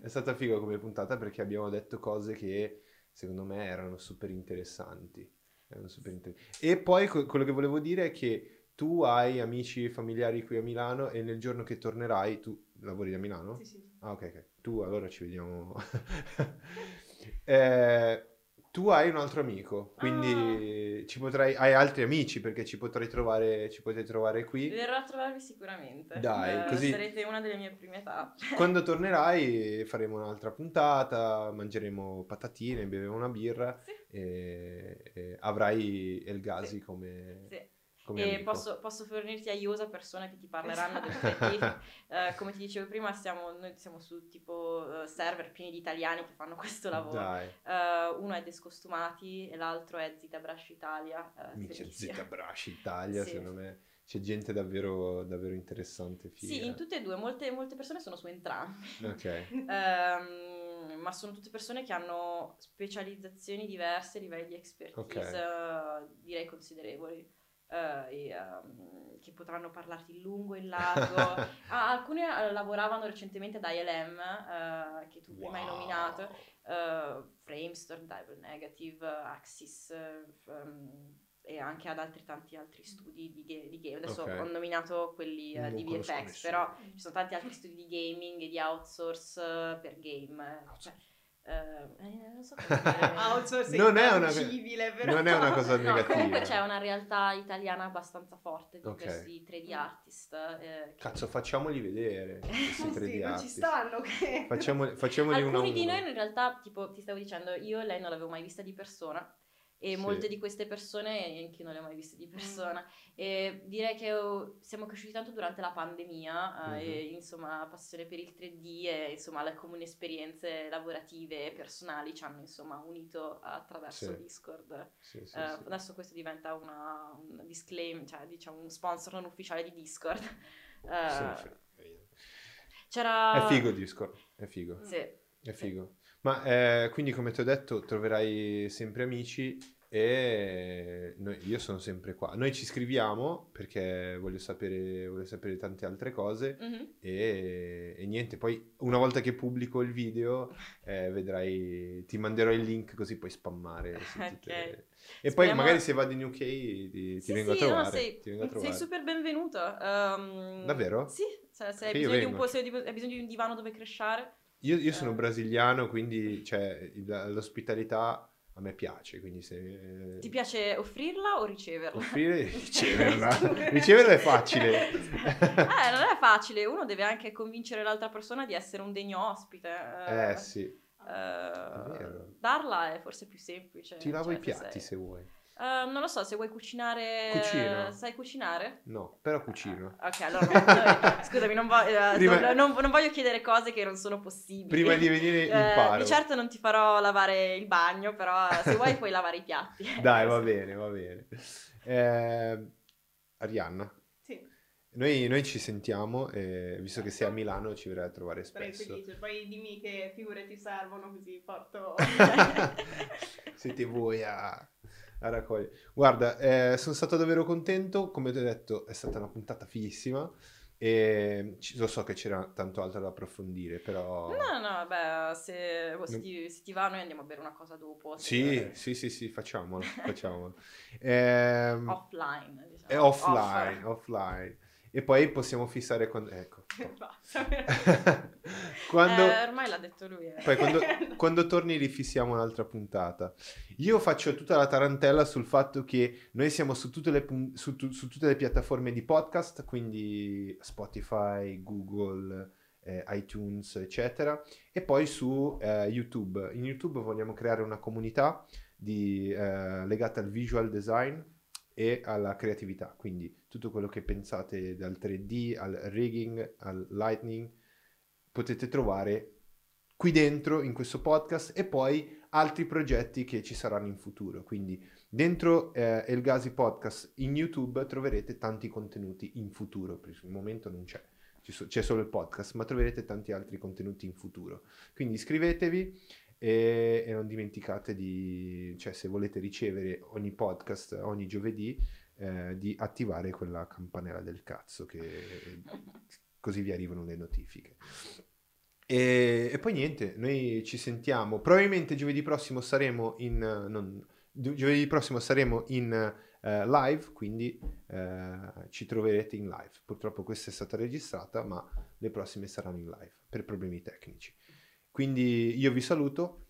È stata figa come puntata perché abbiamo detto cose che secondo me erano super interessanti. Erano super inter- E poi que- quello che volevo dire è che tu hai amici e familiari qui a Milano e nel giorno che tornerai, tu lavori a Milano? Sì, sì. Ah, ok, ok. Tu allora ci vediamo. Eh, tu hai un altro amico, quindi ci potrai, hai altri amici perché ci potrai trovare, ci potrai trovare qui. Verrò a trovarvi sicuramente. Dai, Eh, così- Sarete una delle mie prime tappe. Quando tornerai faremo un'altra puntata, mangeremo patatine, beveremo una birra Sì. e, e avrai El Gazi Sì. come, Sì. E posso, posso fornirti a persone che ti parleranno del perché, eh, come ti dicevo prima, siamo, noi siamo su tipo eh, server pieni di italiani che fanno questo lavoro. Eh, uno è Descostumati e l'altro è Zita Brush Italia. eh, mi c'è credo che sia- Zeta Brash Italia, Sì. secondo me c'è gente davvero, davvero interessante. Figa. Sì, in tutte e due, molte, molte persone sono su entrambi. Ok. Ehm, ma sono tutte persone che hanno specializzazioni diverse, livelli di expertise Ok. eh, direi considerevoli. Eh, e, ehm, che potranno parlarti in lungo e in largo. Ah, alcune eh, lavoravano recentemente ad ILM, eh, che tu prima hai Wow. nominato, eh, Framestore, Double Negative, Axis ehm, e anche ad altri tanti altri studi di, ga- di game. Adesso Ok. ho nominato quelli Non di VFX, però ci sono tanti altri studi di gaming e di outsource eh, per game. Cioè, eh, eh, non so come dire. Outsourcing Non è una- civile, però. non è una cosa No, negativa. comunque c'è una realtà italiana abbastanza forte di Ok. questi 3D artist. eh, che- Cazzo, facciamoli vedere questi Eh 3D sì, non ci artist. stanno che... Facciamoli, facciamoli uno Alcuni di uno. noi in realtà, tipo ti stavo dicendo, io lei non l'avevo mai vista di persona e Sì. molte di queste persone anche io non le ho mai viste di persona e direi che oh, siamo cresciuti tanto durante la pandemia eh, Mhm. e insomma passione per il 3D e insomma le comuni esperienze lavorative e personali ci hanno insomma unito attraverso Sì. Discord. Sì, Eh. Adesso questo diventa una, un disclaim, cioè diciamo un sponsor non ufficiale di Discord. Eh. C'era... È figo Discord, è figo, Sì. è figo. Ma eh, quindi come ti ho detto troverai sempre amici e noi- io sono sempre qua. Noi ci scriviamo perché voglio sapere, voglio sapere tante altre cose Mhm. e, e niente, poi una volta che pubblico il video eh, vedrai, ti manderò il link così puoi spammare. su tutte- Ok. E poi Speriamo- magari se vado in UK ti, ti Sì, vengo a sì, no, trovare. sei, ti vengo a sei trovare. super benvenuto. Ehm, Davvero? Sì, se, se hai, po', se hai bisogno di un divano dove crescere. Io, io sono Eh. brasiliano, quindi cioè, l'ospitalità a me piace, quindi se... Ti piace offrirla o riceverla? Offrire e riceverla. riceverla è facile. eh, non è facile, uno deve anche convincere l'altra persona di essere un degno ospite. eh, Eh sì, eh, vero. darla è forse più semplice. ti lavo cioè, i piatti sei- se vuoi. Eh, non lo so, se vuoi cucinare... Cucino. Sai cucinare? No, però cucino. Ok, allora no, no, scusami, non, vo- eh, Prima- non- non- voglio chiedere cose che non sono possibili. Prima di venire Eh, imparo. di certo non ti farò lavare il bagno, però se vuoi puoi lavare i piatti. Dai, va bene, va bene. Eh, Arianna, Sì, noi, noi ci sentiamo, e visto che sei a Milano ci verrai a trovare sarei spesso. felice. Poi dimmi che figure ti servono così porto... Siete voi a, a raccogliere. Guarda, eh, sono stato davvero contento, come ti ho detto è stata una puntata fighissima e ci- lo so che c'era tanto altro da approfondire, però... No, no, beh, se, se Non- ti, se ti va noi andiamo a bere una cosa dopo. Sì, sì, sì, sì, facciamolo, facciamolo. Ehm, Offline, diciamo. è offline, offline. E poi possiamo fissare quando... Ecco. Basta. quando... Eh, ormai l'ha detto lui. eh. Poi quando, quando torni rifissiamo un'altra puntata. Io faccio tutta la tarantella sul fatto che noi siamo su tutte le, su su tutte le piattaforme di podcast, quindi Spotify, Google, eh, iTunes, eccetera, e poi su eh, YouTube. In YouTube vogliamo creare una comunità di, eh, legata al visual design e alla creatività, quindi tutto quello che pensate dal 3D al rigging, al lightning, potete trovare qui dentro in questo podcast e poi altri progetti che ci saranno in futuro. Quindi dentro eh, El Gazi Podcast in YouTube troverete tanti contenuti in futuro, per il momento non c'è. C'è solo il podcast, ma troverete tanti altri contenuti in futuro. Quindi iscrivetevi e, e non dimenticate di, cioè se volete ricevere ogni podcast ogni giovedì, eh, di attivare quella campanella del cazzo che così vi arrivano le notifiche. E, e poi niente, noi ci sentiamo. Probabilmente giovedì prossimo saremo in. non- gio- giovedì prossimo saremo in eh, live, quindi eh, ci troverete in live. Purtroppo questa è stata registrata, ma le prossime saranno in live per problemi tecnici. Quindi io vi saluto